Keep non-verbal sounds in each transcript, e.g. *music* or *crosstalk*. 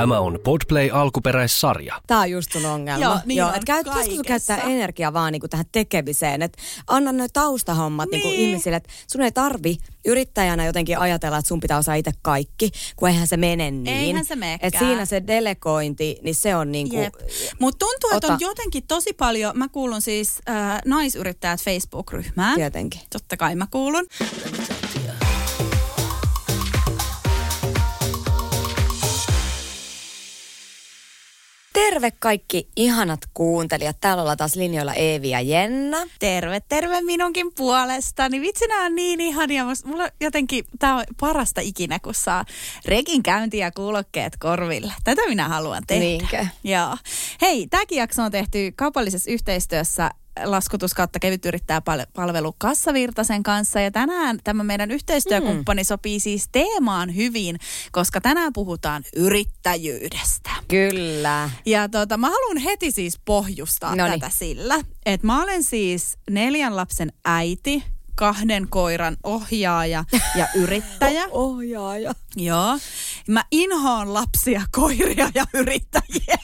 Tämä on Podplay alkuperäissarja. Tää on just sun ongelma. Joo, niin on et käy, pitäisikö käyttää energiaa vaan niinku tähän tekemiseen. Että anna noin taustahommat niin. Niinku Niin. ihmisille, että sun ei tarvi yrittäjänä jotenkin ajatella, että sun pitää osaa itse kaikki, kun eihän se mene niin. Eihän se menekään. Et siinä se delegointi, niin se on niinku... Mutta tuntuu, että on jotenkin tosi paljon, mä kuulun siis äh, naisyrittäjät Facebook-ryhmään. Tietenkin. Totta kai mä kuulun. Terve kaikki ihanat kuuntelijat. Täällä ollaan taas linjoilla Eevi ja Jenna. Terve, terve minunkin puolestani. Vitsi, nää on niin ihania. Mulla jotenkin, tää on parasta ikinä, kun saa rekin käyntiä ja kuulokkeet korville. Tätä minä haluan tehdä. Niinkö? Joo. Hei, tämäkin jakso on tehty kaupallisessa yhteistyössä laskutus kautta kevyt yrittää palvelu Kassavirtasen kanssa. Ja tänään tämä meidän yhteistyökumppani sopii siis teemaan hyvin, koska tänään puhutaan yrittäjyydestä. Kyllä. Ja tota, mä haluan heti siis pohjustaa Noniin. tätä sillä, että mä olen siis neljän lapsen äiti, kahden koiran ohjaaja ja *laughs* yrittäjä. Ohjaaja. Joo. Mä inhoon lapsia, koiria ja yrittäjiä.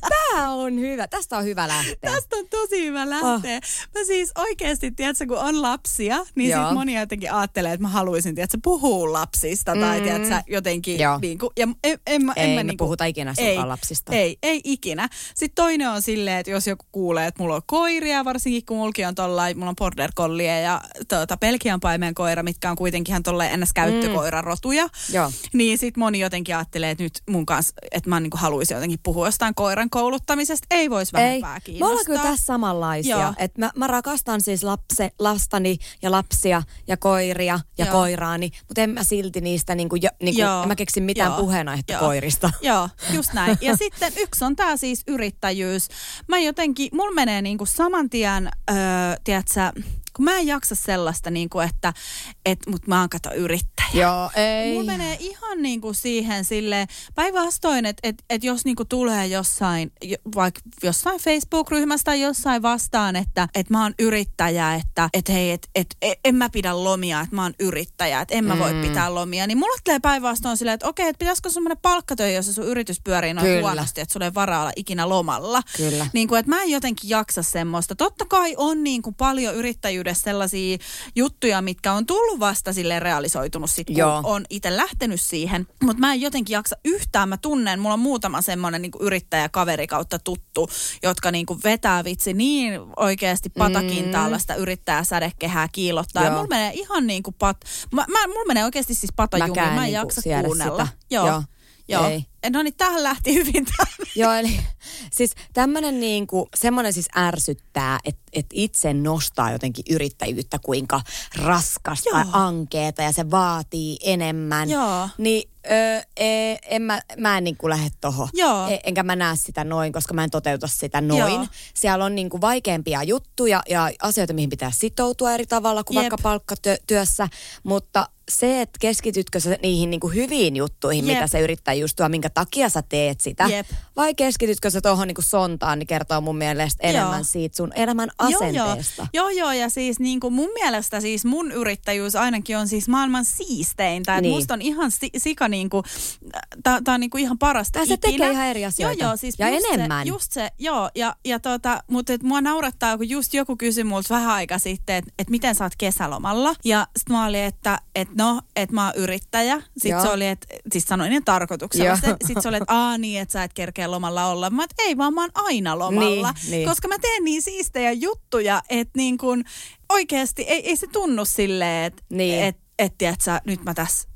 Tää on hyvä. Tästä on hyvä lähteä. Tästä on tosi hyvä lähteä. Mä siis oikeasti, tiedätkö, kun on lapsia, niin Joo. sit moni jotenkin ajattelee, että mä haluaisin, tiedätkö, puhua lapsista tai Mm. tiedätkö, jotenkin Joo. niin kuin, ja en, en, mä- en Ei mä me niin kuin, puhuta ikinä sunkaan lapsista. Ei, ei ikinä. Sitten toinen on silleen, että jos joku kuulee, että mulla on koiria, varsinkin kun mulki on tollain, mulla on border collie ja tuota, Belgian paimen koira, mitkä on kuitenkin ihan tolleen ns. käyttökoirarotuja. Joo. Niin sit moni jotenkin ajattelee, että nyt mun kanssa, että mä niin haluaisin jotenkin puhua jostain koiran kouluttamisesta. Ei voisi Ei. vähempää Me kiinnostaa. ollaan kyllä tässä samanlaisia. Joo. Et mä, mä rakastan siis lapse, lastani ja lapsia ja koiria ja Joo. koiraani, mutta en mä silti niistä, niinku, jo, niinku, Joo. en mä keksi mitään Joo. koirista. *laughs* Joo, just näin. Ja sitten yksi on tämä siis yrittäjyys. Mä jotenkin, mulla menee niinku saman tien, öö, tiedätkö, kun mä en jaksa sellaista, niinku, että et, mut mä oon kato yrittäjä. Joo, ei. Mulla menee ihan niinku siihen sille päinvastoin, että et, et jos niinku tulee jossain, jo- vaikka jossain Facebook-ryhmässä tai jossain vastaan, että et mä oon yrittäjä, että et hei, et, et, et, en mä pidä lomia, että mä oon yrittäjä, että en mä voi Mm. pitää lomia, niin mulla tulee päinvastoin silleen, että okei, että pitäisikö semmoinen palkkatöi, jos se sun yritys pyörii noin Kyllä. huonosti, että sulla ei varaa olla ikinä lomalla. Kyllä. Niin kuin, että mä en jotenkin jaksa semmoista. Totta kai on niin kuin paljon yrittäjyydessä sellaisia juttuja, mitkä on tullut vasta sille realisoitunut sit, kun Joo. on itse lähtenyt siihen. Mutta mä en jotenkin jaksa yhtään. Mä tunnen, mulla on muutama semmoinen niin yrittäjäkaveri kautta tuttu, jotka niin kuin vetää vitsi niin oikeasti patakintaalla sitä yrittäjää sädekehää kiillottaa. Ja Joo. mulla menee ihan niin kuin pat... Mä, mä, mulla menee oikeasti siis patajumiin. Mä en niinku jaksa kuunnella. sitä. Joo. Joo. Joo. Ei. No niin, *laughs* tähän lähti hyvin tämä. Joo, eli siis tämmöinen niinku, semmoinen siis ärsyttää, että et itse nostaa jotenkin yrittäjyyttä, kuinka raskasta Joo. ja ankeeta ja se vaatii enemmän. Joo. Niin ö, e, en mä, mä en niinku lähde tohon. Joo. E, enkä mä näe sitä noin, koska mä en toteuta sitä noin. Joo. Siellä on niinku vaikeampia juttuja ja asioita, mihin pitää sitoutua eri tavalla kuin Jep. vaikka palkkatyössä. Mutta se, että keskitytkö sä niihin niinku hyviin juttuihin, Jep. mitä se yrittäjyys tuo, minkä takia sä teet sitä. Jep. Vai keskitytkö sä tuohon niinku sontaan, niin kertoo mun mielestä enemmän Joo. siitä sun elämän asenteesta. Joo, joo, joo ja siis niin kuin mun mielestä siis mun yrittäjyys ainakin on siis maailman siisteintä. Niin. Niin. Musta on ihan si- sika niin kuin, tää, tää on niin kuin ihan parasta Tai se ikinä. tekee ihan eri asioita. Joo, joo, siis Ja just enemmän. Se, just se, joo, ja, ja tota, mutta et mua naurattaa, kun just joku kysyi multa vähän aika sitten, että et miten sä oot kesälomalla. Ja sit mä olin, että et no, että mä oon yrittäjä. Sitten Joo. se oli, että siis sanoin niin tarkoituksella. Sitten se oli, että aa niin, että sä et kerkeä lomalla olla. Mä et, ei vaan mä oon aina lomalla. Niin, niin. Koska mä teen niin siistejä juttuja, että niin kun oikeasti ei, ei se tunnu silleen, että Niin. et, et, tiedät sä, nyt mä tässä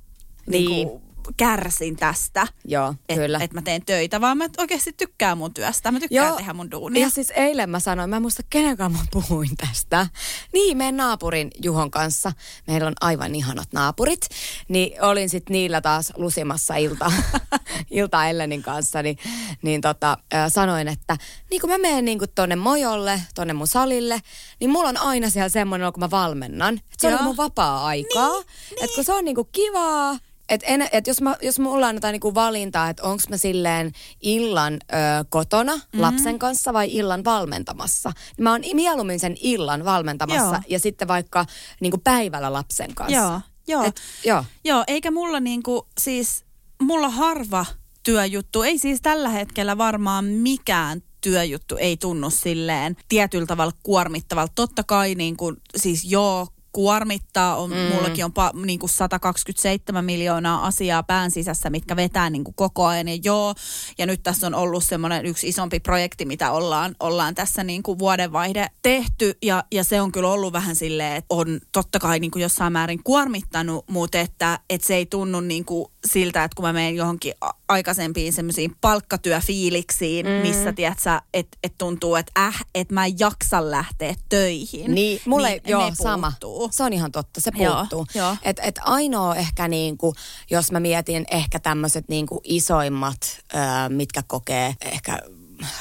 niin. Niin. Niin kärsin tästä. Joo, Että kyllä. et mä teen töitä, vaan mä oikeasti tykkään mun työstä. Mä tykkään Joo. tehdä mun duunia. Ja siis eilen mä sanoin, mä en muista kenen kanssa mä puhuin tästä. Niin, meidän naapurin Juhon kanssa. Meillä on aivan ihanat naapurit. Niin olin sitten niillä taas lusimassa ilta, *laughs* ilta Ellenin kanssa. Niin, niin tota, äh, sanoin, että niin kun mä menen niin kun tonne mojolle, tonne mun salille, niin mulla on aina siellä semmoinen, kun mä valmennan. Että se on Joo. mun vapaa-aikaa. Niin, Että kun se on niin kivaa, et en, et jos, mä, jos mulla annetaan niinku valintaa, että onko mä silleen illan ö, kotona mm-hmm. lapsen kanssa vai illan valmentamassa, niin mä oon mieluummin sen illan valmentamassa Joo. ja sitten vaikka niinku päivällä lapsen kanssa. Joo, joo. Et, joo. Joo, eikä mulla niinku, siis mulla harva työjuttu, ei siis tällä hetkellä varmaan mikään työjuttu ei tunnu silleen tietyllä tavalla kuormittavalta. Totta kai niin kuin, siis joo, kuormittaa. On, mm. Mullakin on pa, niin kuin 127 miljoonaa asiaa pään sisässä, mitkä vetää niin kuin koko ajan. Ja joo, ja nyt tässä on ollut semmoinen yksi isompi projekti, mitä ollaan, ollaan tässä niin kuin vuodenvaihde tehty. Ja, ja se on kyllä ollut vähän silleen, että on totta kai niin kuin jossain määrin kuormittanut, mutta että, että se ei tunnu niin kuin siltä, että kun mä menen johonkin aikaisempiin semmoisiin palkkatyöfiiliksiin, mm. missä tiedät sä, että et tuntuu, että äh, että mä en jaksa lähteä töihin. Niin, mulle niin joo, sama. puuttuu. Se on ihan totta, se Joo, puuttuu. joo. Et, et ainoa ehkä niinku, jos mä mietin ehkä tämmöiset niinku isoimmat, ö, mitkä kokee ehkä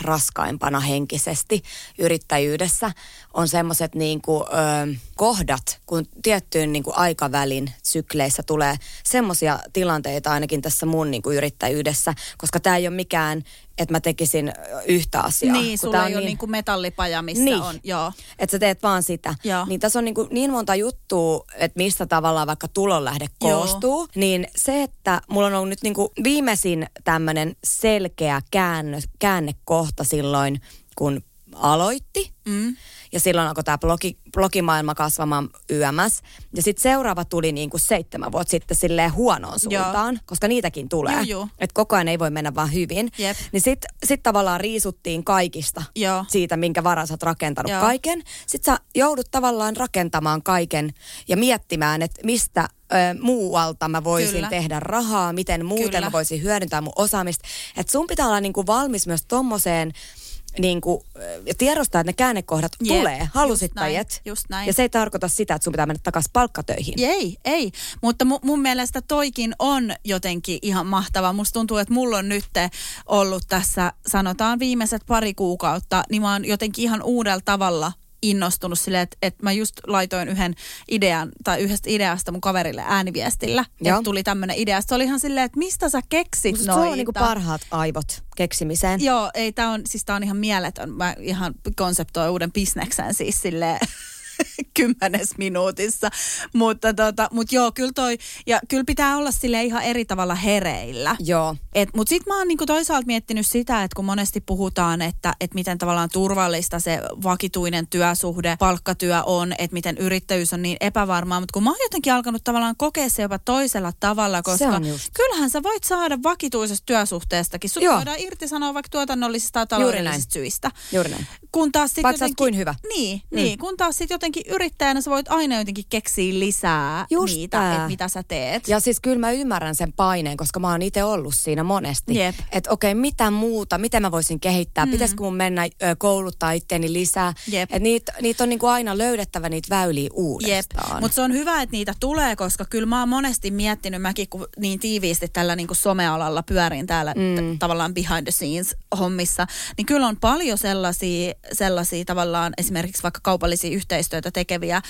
raskaimpana henkisesti yrittäjyydessä, on semmoiset niinku, ö, kohdat, kun tiettyyn niinku aikavälin sykleissä tulee semmoisia tilanteita ainakin tässä mun niinku yrittäjyydessä, koska tämä ei ole mikään, että mä tekisin yhtä asiaa. Niin, kun sulla ei on ole niin kuin metallipaja, missä Niin. on, joo. että sä teet vaan sitä. Joo. Niin tässä on niin, kuin niin monta juttua, että mistä tavallaan vaikka tulonlähde Joo. koostuu. Niin se, että mulla on ollut nyt niin kuin viimeisin tämmöinen selkeä käännö, käännekohta silloin, kun aloitti. Mm. Ja silloin alkoi tämä blogi, blogimaailma kasvamaan YMS. Ja sitten seuraava tuli niin kuin seitsemän vuotta sitten silleen huonoon suuntaan, koska niitäkin tulee. Että koko ajan ei voi mennä vaan hyvin. Jep. Niin sitten sit tavallaan riisuttiin kaikista Joo. siitä, minkä varan sä oot rakentanut Joo. kaiken. Sitten sä joudut tavallaan rakentamaan kaiken ja miettimään, että mistä ö, muualta mä voisin Kyllä. tehdä rahaa, miten muuten Kyllä. mä voisin hyödyntää mun osaamista. Että sun pitää olla niinku valmis myös tommoseen ö, ja tiedostaa, että ne käännekohdat Jep, tulee, halusittajat. just näin, just näin. Ja se ei tarkoita sitä, että sun pitää mennä takaisin palkkatöihin. Ei, ei. Mutta mu- mun mielestä toikin on jotenkin ihan mahtava. Musta tuntuu, että mulla on nyt ollut tässä, sanotaan viimeiset pari kuukautta, niin mä oon jotenkin ihan uudella tavalla innostunut silleen, että, että mä just laitoin yhden idean, tai yhdestä ideasta mun kaverille ääniviestillä. Joo. Että tuli tämmönen idea. Se oli ihan silleen, että mistä sä keksit Musta noita. se on niinku parhaat aivot keksimiseen. Joo, ei tää on, siis tää on ihan mieletön. Mä ihan konseptoin uuden bisneksen siis silleen *laughs* kymmenes minuutissa. Mutta tota, mut joo, kyllä toi, ja kyllä pitää olla sille ihan eri tavalla hereillä. Joo. Et, mutta sitten mä oon niinku toisaalta miettinyt sitä, että kun monesti puhutaan, että et miten tavallaan turvallista se vakituinen työsuhde, palkkatyö on, että miten yrittäjyys on niin epävarmaa, mutta kun mä oon jotenkin alkanut tavallaan kokea se jopa toisella tavalla, koska kyllähän sä voit saada vakituisesta työsuhteestakin. Sut Joo. voidaan irtisanoa vaikka tuotannollisista tai Juuri taloudellisista syistä. Juuri näin. Kun taas sit Vaikka jotenkin, kuin hyvä. Niin, Mm. niin, kun taas sitten jotenkin yrittäjänä sä voit aina jotenkin keksiä lisää Just niitä, että mitä sä teet. Ja siis kyllä mä ymmärrän sen paineen, koska mä oon itse ollut siinä monesti. Jep. Että okei, mitä muuta, miten mä voisin kehittää, mm. pitäisikö mun mennä ö, kouluttaa itteeni lisää. Jep. Että niitä niit on niinku aina löydettävä niitä väyliä uudestaan. mutta se on hyvä, että niitä tulee, koska kyllä mä oon monesti miettinyt, mäkin kun niin tiiviisti tällä niin kuin somealalla pyörin täällä mm. t- tavallaan behind the scenes hommissa, niin kyllä on paljon sellaisia, sellaisia tavallaan esimerkiksi vaikka kaupallisia yhteistyötä tekeviä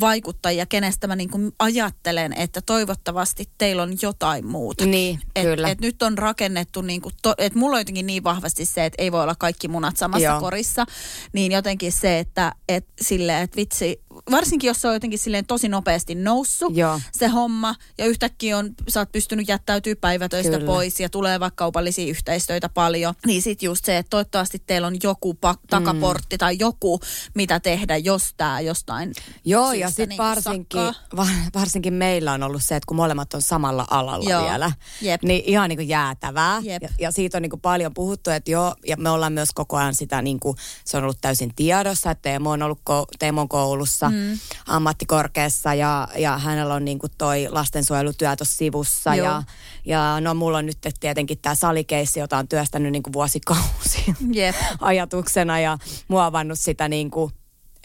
vaikuttajia, kenestä mä niin kuin ajattelen, että toivottavasti teillä on jotain muuta. Niin, et, kyllä. Et nyt on rakennettu, niin kuin to, mulla on jotenkin niin vahvasti se, että ei voi olla kaikki munat samassa Joo. korissa, niin jotenkin se, että et sille, että vitsi, varsinkin jos se on jotenkin silleen tosi nopeasti noussut Joo. se homma ja yhtäkkiä on, sä oot pystynyt jättäytyy päivätöistä Kyllä. pois ja tulee vaikka kaupallisia yhteistöitä paljon, niin sit just se, että toivottavasti teillä on joku pak- takaportti tai joku, mitä tehdä, jos tää jostain Joo, ja sitten niinku varsinkin, va, varsinkin meillä on ollut se, että kun molemmat on samalla alalla Joo. vielä, Jep. niin ihan niin kuin jäätävää. Jep. Ja, ja siitä on niin kuin paljon puhuttu, että joo, ja me ollaan myös koko ajan sitä, niin kuin, se on ollut täysin tiedossa, että Teemo on ollut ko, Teemo on koulussa, mm. Ammattikorkeassa, ja, ja hänellä on niin kuin toi lastensuojelutyö tuossa sivussa, Joo. ja, ja no mulla on nyt tietenkin tämä salikeissi, jota on työstänyt niin kuin vuosikausia Jep. *laughs* ajatuksena, ja muovannut sitä niin kuin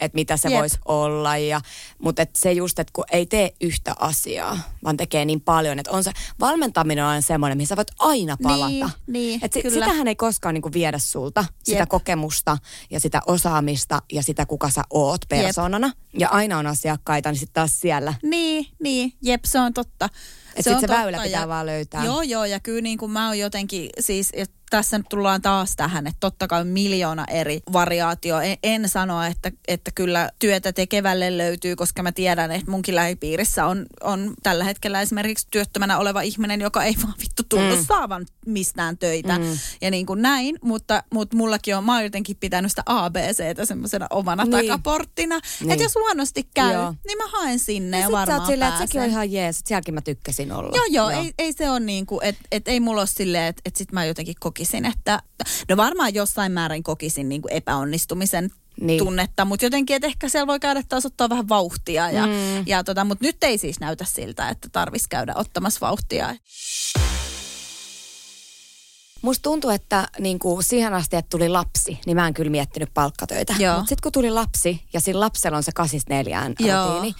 että mitä se Jep. voisi olla. Ja, mutta et se just, että kun ei tee yhtä asiaa, vaan tekee niin paljon, että on se, valmentaminen on semmoinen, mihin sä voit aina palata. Niin, niin, Et si- kyllä. sitähän ei koskaan niinku viedä sulta, sitä Jep. kokemusta ja sitä osaamista ja sitä, kuka sä oot persoonana. Ja aina on asiakkaita, niin sitten taas siellä. Niin, niin, jep, se on totta. Et sit on se totta, väylä pitää ja- vaan löytää. Joo, joo, ja kyllä niin kuin mä oon jotenkin, siis et tässä nyt tullaan taas tähän, että totta kai miljoona eri variaatio. En, en sano, että, että kyllä työtä tekevälle löytyy, koska mä tiedän, että munkin lähipiirissä on, on tällä hetkellä esimerkiksi työttömänä oleva ihminen, joka ei vaan vittu tunnu mm. saavan mistään töitä. Mm. Ja niin kuin näin, mutta, mutta mullakin on, mä oon jotenkin pitänyt sitä ABCtä semmoisena omana Niin. takaporttina. Niin. Että jos huonosti käy, Joo. niin mä haen sinne ja, ja varmaan silleen, että sekin on ihan jees, sielläkin mä tykkäsin olla. Joo, joo, Ei, ei se ole niin kuin, että et ei mulla ole silleen, että et sit mä jotenkin kokisin, että no varmaan jossain määrin kokisin niin kuin epäonnistumisen Niin. tunnetta, mutta jotenkin, että ehkä siellä voi käydä taas ottaa vähän vauhtia, ja, mm. ja tota, mutta nyt ei siis näytä siltä, että tarvitsisi käydä ottamassa vauhtia. Musta tuntuu, että niin kuin siihen asti, että tuli lapsi, niin mä en kyllä miettinyt palkkatöitä. Mutta sitten kun tuli lapsi ja sillä lapsella on se kasista neljään Joo. rutiini,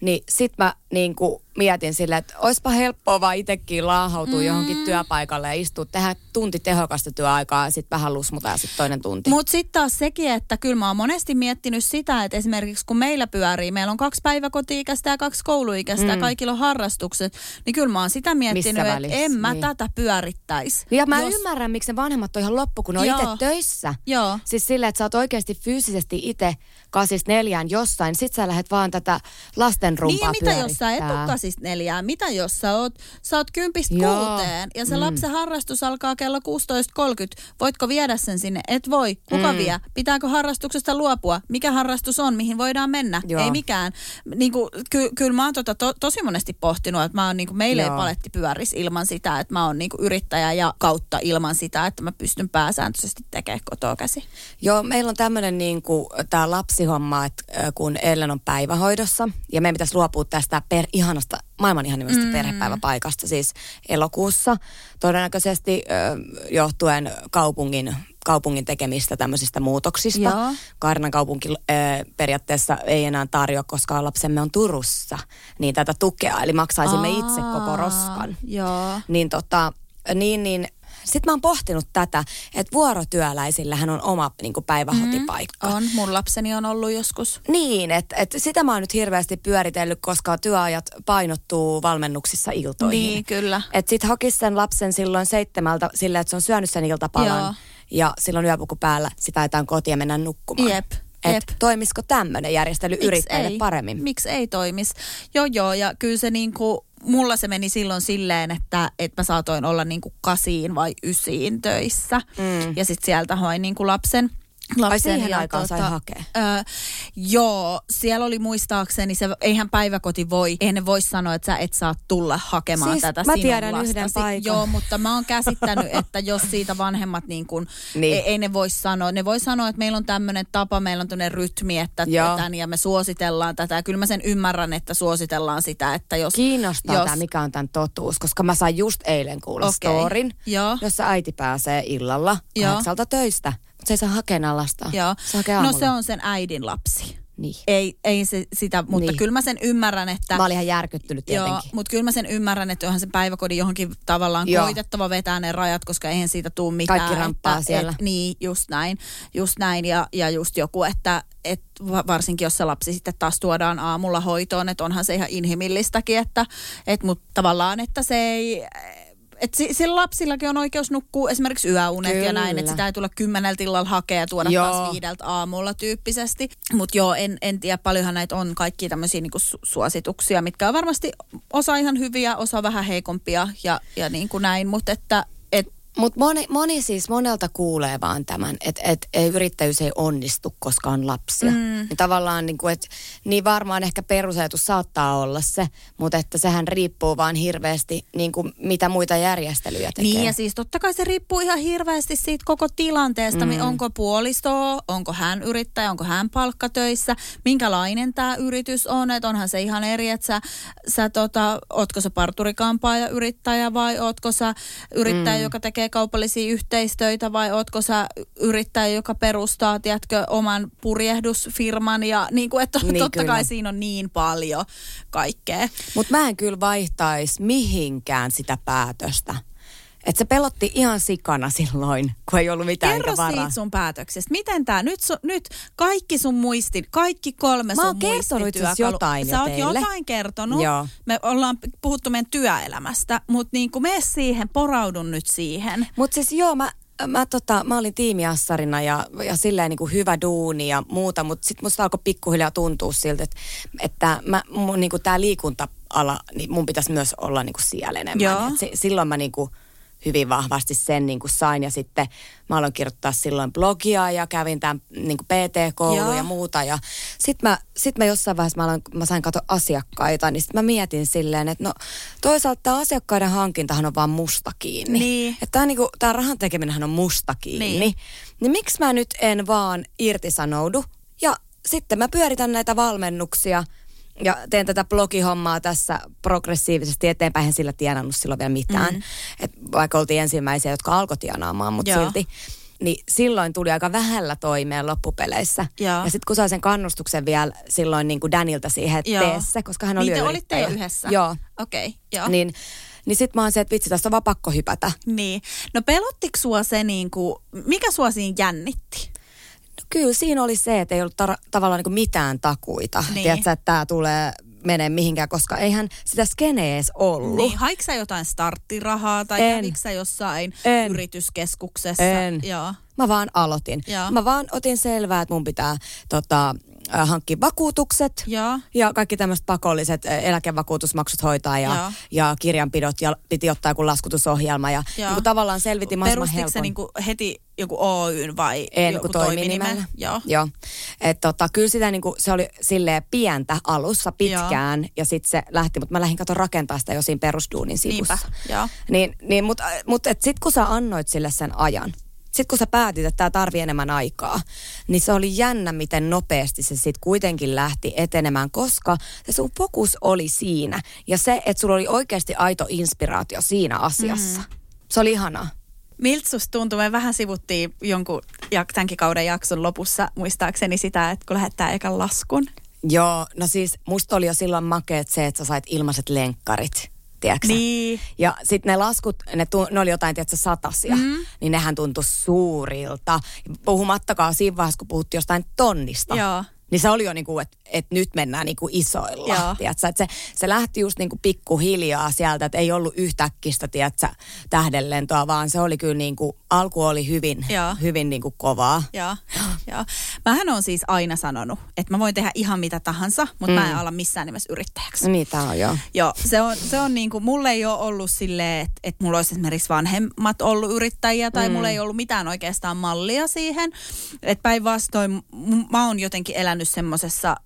niin sit mä niin kuin mietin silleen, että olisipa helppoa vaan itsekin laahautua mm. johonkin työpaikalle ja istua, tehdä tunti tehokasta työaikaa ja sitten vähän lusmuta ja sitten toinen tunti. Mutta sitten taas sekin, että kyllä mä oon monesti miettinyt sitä, että esimerkiksi kun meillä pyörii, meillä on kaksi päiväkoti-ikäistä ja kaksi kouluikäistä mm. ja kaikilla on harrastukset, niin kyllä mä oon sitä miettinyt, että en mä niin. tätä pyörittäisi. ja mä Jos- ymmärrän, miksi ne vanhemmat on ihan loppu, kun ne on itse töissä. Joo. Siis silleen, että sä oot oikeasti fyysisesti itse kasista neljään jossain, sit sä lähdet vaan tätä lasten rumpaa Niin mitä jos sä et kasista neljää? Mitä jos sä oot, sä oot kympistä Joo. kuuteen ja se mm. lapsen harrastus alkaa kello 16.30. Voitko viedä sen sinne? Et voi. Kuka mm. vie? Pitääkö harrastuksesta luopua? Mikä harrastus on? Mihin voidaan mennä? Joo. Ei mikään. Niin kuin, ky, kyllä mä oon tota to, tosi monesti pohtinut, että mä oon, niin kuin, meillä ei Joo. paletti pyörisi ilman sitä, että mä oon niin kuin yrittäjä ja kautta ilman sitä, että mä pystyn pääsääntöisesti tekemään kotoa käsi. Joo, meillä on tämmöinen niin tämä lapsihomma, että ö, kun Ellen on päivähoidossa ja meidän pitäisi luopua tästä per, ihanasta, maailman ihanimmasta mm. perhepäiväpaikasta siis elokuussa. Todennäköisesti ö, johtuen kaupungin kaupungin tekemistä tämmöisistä muutoksista. Joo. Kaarinan kaupunki ö, periaatteessa ei enää tarjoa, koska lapsemme on Turussa, niin tätä tukea. Eli maksaisimme itse koko roskan. Joo. Niin tota, niin, niin sitten mä oon pohtinut tätä, että vuorotyöläisillähän on oma niin kuin päivähotipaikka. On. Mun lapseni on ollut joskus. Niin, että et sitä mä oon nyt hirveästi pyöritellyt, koska työajat painottuu valmennuksissa iltoihin. Niin, kyllä. Että sit hakisi sen lapsen silloin seitsemältä sillä, että se on syönyt sen iltapalan Joo. ja silloin yöpuku päällä, sitä ajetaan kotiin ja mennään nukkumaan. Jep, Et toimisiko tämmöinen järjestely Miks yrittäjille ei? paremmin? Miksi ei toimis? Joo, joo, ja kyllä se niinku, mulla se meni silloin silleen, että, että mä saatoin olla niinku kasiin vai ysiin töissä. Mm. Ja sitten sieltä hoin niinku lapsen. Lapsen siihen ja aikaan sai hakea? Ö, joo, siellä oli muistaakseni, se, eihän päiväkoti voi, eihän ne voi sanoa, että sä et saa tulla hakemaan Siis tätä mä sinun tiedän lastasi. yhden paikan. Joo, mutta mä oon käsittänyt, *laughs* että jos siitä vanhemmat niin kuin, Niin. ei, ei ne voi sanoa. Ne voi sanoa, että meillä on tämmöinen tapa, meillä on tämmöinen rytmi, että Joo. tämän ja me suositellaan tätä. Ja kyllä mä sen ymmärrän, että suositellaan sitä, että jos... Kiinnostaa jos, tämä, mikä on tämän totuus, koska mä sain just eilen kuulla Okei. storin, Joo. jossa äiti pääsee illalla kahdeksalta töistä, se ei saa hakea lasta. Joo. Se hakee No se on sen äidin lapsi. Niin. Ei, ei se sitä, mutta Niin. kyllä mä sen ymmärrän, että... Mä olin ihan järkyttynyt Joo, tietenkin. mutta kyllä mä sen ymmärrän, että onhan sen päiväkodin johonkin tavallaan Joo. Joo. koitettava vetää ne rajat, koska eihän siitä tule mitään. Kaikki ramppaa että, siellä. Et, niin, just näin. Just näin ja, ja just joku, että et va- varsinkin jos se lapsi sitten taas tuodaan aamulla hoitoon, että onhan se ihan inhimillistäkin, että et, mutta tavallaan, että se ei... Et si- sillä lapsillakin on oikeus nukkua esimerkiksi yöunet Kyllä. ja näin, että sitä ei tulla kymmeneltä illalla hakea ja tuoda Joo. taas viideltä aamulla tyyppisesti. Mutta joo, en, en tiedä, paljonhan näitä on kaikki tämmöisiä niinku su- suosituksia, mitkä on varmasti osa ihan hyviä, osa vähän heikompia ja, ja niin kuin näin, mutta että et, Mutta moni, moni siis monelta kuulee vaan tämän, että et, et yrittäjyys ei onnistu, koska on lapsia. Mm. Niin tavallaan niin kuin, et, niin varmaan ehkä perusajatus saattaa olla se, mutta että sehän riippuu vaan hirveästi niin kuin mitä muita järjestelyjä tekee. Niin ja siis totta kai se riippuu ihan hirveästi siitä koko tilanteesta, mm. onko puolisto, onko hän yrittäjä, onko hän palkkatöissä, minkälainen tämä yritys on, että onhan se ihan eri, että sä, sä tota, ootko sä parturikampaaja yrittäjä vai ootko sä yrittäjä, mm. joka tekee tekee kaupallisia yhteistöitä vai ootko sä yrittäjä, joka perustaa, tiedätkö, oman purjehdusfirman ja niin kuin, että Niin, totta kyllä. kai siinä on niin paljon kaikkea. Mutta mä en kyllä vaihtaisi mihinkään sitä päätöstä. Että se pelotti ihan sikana silloin, kun ei ollut mitään Kerro varaa. siitä sun päätöksestä. Miten tää, nyt, su, nyt kaikki sun muistin, kaikki kolme Mä sun oon muistityökalu- jotain Sä jo oot teille. jotain kertonut. Joo. Me ollaan puhuttu meidän työelämästä, mutta niin kuin mene siihen, poraudun nyt siihen. Mutta siis joo, mä, mä, tota, mä olin tiimiassarina ja, ja silleen niin kuin hyvä duuni ja muuta, mutta sitten musta alkoi pikkuhiljaa tuntua siltä, että, että mä, mun niin kuin tää liikunta-ala, niin mun pitäisi myös olla niin kuin siellä enemmän. Joo. Et si, silloin mä niin kuin hyvin vahvasti sen niin kuin sain ja sitten mä aloin kirjoittaa silloin blogia ja kävin tämän niin kuin PT-koulu Joo. ja muuta ja sitten mä, sit mä jossain vaiheessa mä, aloin, mä sain katsoa asiakkaita, niin sitten mä mietin silleen, että no toisaalta tämä asiakkaiden hankintahan on vaan musta kiinni. Niin. Että tämä niinku, tää rahan tekeminenhän on musta kiinni. Niin. Niin. niin miksi mä nyt en vaan irtisanoudu ja sitten mä pyöritän näitä valmennuksia ja teen tätä blogihommaa tässä progressiivisesti eteenpäin. En sillä tienannut silloin vielä mitään. Mm. Et vaikka oltiin ensimmäisiä, jotka alkoi tienaamaan, mutta Joo. silti. Niin silloin tuli aika vähällä toimeen loppupeleissä. Joo. Ja sitten kun sain sen kannustuksen vielä silloin niin kuin Danilta siihen, että Joo. tee se, koska hän oli Niin te jo olitte yhdessä? Joo. Okei, okay, joo. Niin, niin sitten mä oon se, että vitsi, tästä on vaan pakko hypätä. Niin. No pelottiko sua se niin kuin, mikä sua siinä jännitti? No kyllä siinä oli se, että ei ollut tar- tavallaan niin kuin mitään takuita. Niin. Tiedätkö, että tämä tulee menee mihinkään, koska eihän sitä skenee edes ollut. Niin, haiko sä jotain starttirahaa tai kävikö sä jossain En. yrityskeskuksessa? En. Joo. Mä vaan aloitin. Joo. Mä vaan otin selvää, että mun pitää tota, äh, hankkia vakuutukset. Joo. Ja kaikki tämmöiset pakolliset äh, eläkevakuutusmaksut hoitaa ja, Joo. ja kirjanpidot ja piti ottaa joku laskutusohjelma ja Joo. niin kuin tavallaan selvitin mahdollisimman helpon. se niinku heti joku Oyn vai En, joku kun toiminimellä. Joo. Joo. Et tota, kyllä sitä niinku, se oli silleen pientä alussa pitkään ja sitten se lähti, mutta mä lähdin kato rakentaa sitä jo siinä perusduunin sivussa. Niinpä, joo. Niin, niin mutta mut, sitten kun sä annoit sille sen ajan, sitten kun sä päätit, että tämä tarvii enemmän aikaa, niin se oli jännä, miten nopeasti se sitten kuitenkin lähti etenemään, koska se sun fokus oli siinä. Ja se, että sulla oli oikeasti aito inspiraatio siinä asiassa. Mm. Se oli ihanaa. Miltä susta tuntuu? Me vähän sivuttiin jonkun ja tämänkin kauden jakson lopussa muistaakseni sitä, että kun lähettää ekan laskun. Joo, no siis musta oli jo silloin makeet se, että sä sait ilmaiset lenkkarit, tiedätkö? Niin. Ja sitten ne laskut, ne, tu, ne oli jotain, tiedätkö, satasia, mm. niin nehän tuntui suurilta. Puhumattakaan siinä vaiheessa, kun puhuttiin jostain tonnista. Joo. Niin se oli jo niin kuin, että et nyt mennään niin kuin isoilla. Tiedätkö? Et se, se lähti just niin kuin pikkuhiljaa sieltä, että ei ollut yhtäkkistä, tiedätkö, tähdenlentoa, vaan se oli kyllä niin kuin, alku oli hyvin, Joo. hyvin niin kuin kovaa. Joo, joo. Mähän on siis aina sanonut, että mä voin tehdä ihan mitä tahansa, mutta mm. mä en ala missään nimessä yrittäjäksi. Niin tää on joo. Joo, se on, se on niin kuin, mulle ei ole ollut silleen, että, että mulla olisi esimerkiksi vanhemmat ollut yrittäjiä tai mm. mulla ei ollut mitään oikeastaan mallia siihen. Että päinvastoin mä oon jotenkin elänyt semmoisessa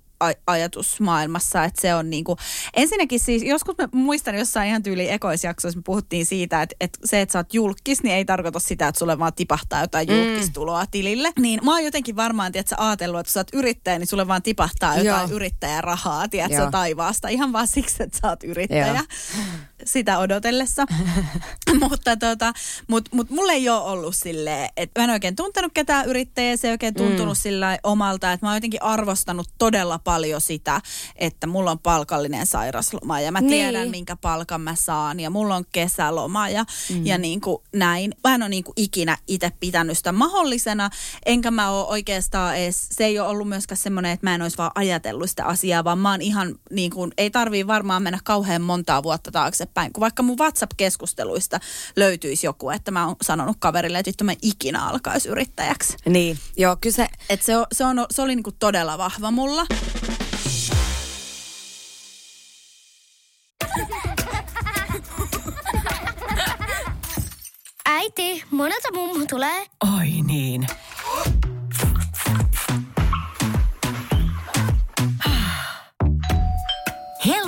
ajatusmaailmassa, että se on niinku, ensinnäkin siis, joskus mä muistan jossain ihan tyyli ekoisjaksoissa me puhuttiin siitä, että, että se, että sä oot julkis, niin ei tarkoita sitä, että sulle vaan tipahtaa jotain julkistuloa tilille. Niin mä oon jotenkin varmaan, tiedät sä ajatellut, että sä oot yrittäjä, niin sulle vaan tipahtaa jotain Joo. yrittäjärahaa, tiedät sä, Joo. taivaasta, ihan vaan siksi, että sä oot yrittäjä Joo. Sitä odotellessa. *laughs* mutta tota, mut, mut mulla ei ole ollut silleen, että mä en oikein tuntenut ketään yrittäjää, se ei oikein tuntunut mm. sillä omalta, että mä oon jotenkin arvostanut todella paljon sitä, että mulla on palkallinen sairasloma ja mä Niin. tiedän, minkä palkan mä saan ja mulla on kesäloma ja, mm. ja niin kuin näin. Mä en ole niin kuin ikinä itse pitänyt sitä mahdollisena, enkä mä ole oikeastaan edes, se ei ole ollut myöskään semmoinen, että mä en olisi vaan ajatellut sitä asiaa, vaan mä oon ihan niin kuin, ei tarvii varmaan mennä kauhean montaa vuotta taaksepäin, kun vaikka mun WhatsApp-keskusteluista löytyisi joku, että mä oon sanonut kaverille, että vittu mä ikinä alkaisi yrittäjäksi. Niin, joo, kyllä se, Et se, on, se, on, se oli niinku todella vahva mulla. Äiti, monelta mummu tulee? Oi niin.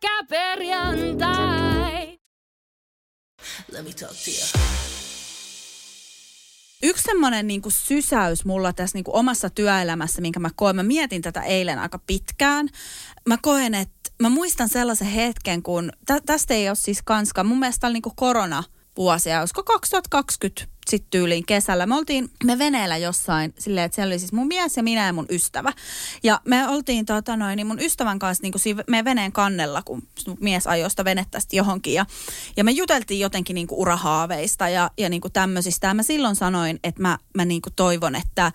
Pyörykkäperjantai. Yksi semmoinen niin kuin sysäys mulla tässä niin kuin omassa työelämässä, minkä mä koen, mä mietin tätä eilen aika pitkään. Mä koen, että mä muistan sellaisen hetken, kun tä, tästä ei ole siis kanskaan. Mun mielestä oli niin kuin korona vuosia, olisiko 2020 sitten tyyliin kesällä. Me oltiin me veneellä jossain silleen, että siellä oli siis mun mies ja minä ja mun ystävä. Ja me oltiin tota noin, niin mun ystävän kanssa niin kuin siinä meidän veneen kannella, kun mies ajoi sitä venettä sitten johonkin. Ja, ja me juteltiin jotenkin niin kuin urahaaveista ja, ja niin kuin tämmöisistä. Ja mä silloin sanoin, että mä, mä niin kuin toivon, että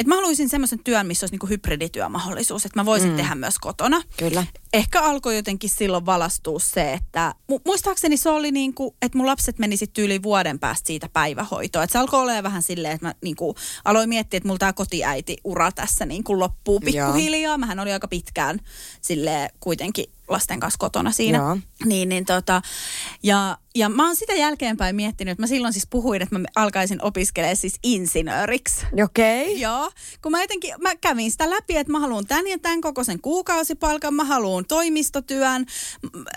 että mä haluaisin semmoisen työn, missä olisi niinku hybridityömahdollisuus, että mä voisin mm. tehdä myös kotona. Kyllä. Ehkä alkoi jotenkin silloin valastua se, että mu- muistaakseni se oli niin kuin, että mun lapset meni sitten yli vuoden päästä siitä päivähoitoa. Että se alkoi olla vähän silleen, että mä niin kuin aloin miettiä, että mulla tämä kotiäiti ura tässä niin kuin loppuu pikkuhiljaa. Mähän oli aika pitkään sille kuitenkin lasten kanssa kotona siinä. Joo. Niin, niin tota, ja, ja mä oon sitä jälkeenpäin miettinyt, että mä silloin siis puhuin, että mä alkaisin opiskelemaan siis insinööriksi. Okei. Okay. Joo, kun mä jotenkin, mä kävin sitä läpi, että mä haluan tän ja tämän kokoisen kuukausipalkan, mä haluan toimistotyön,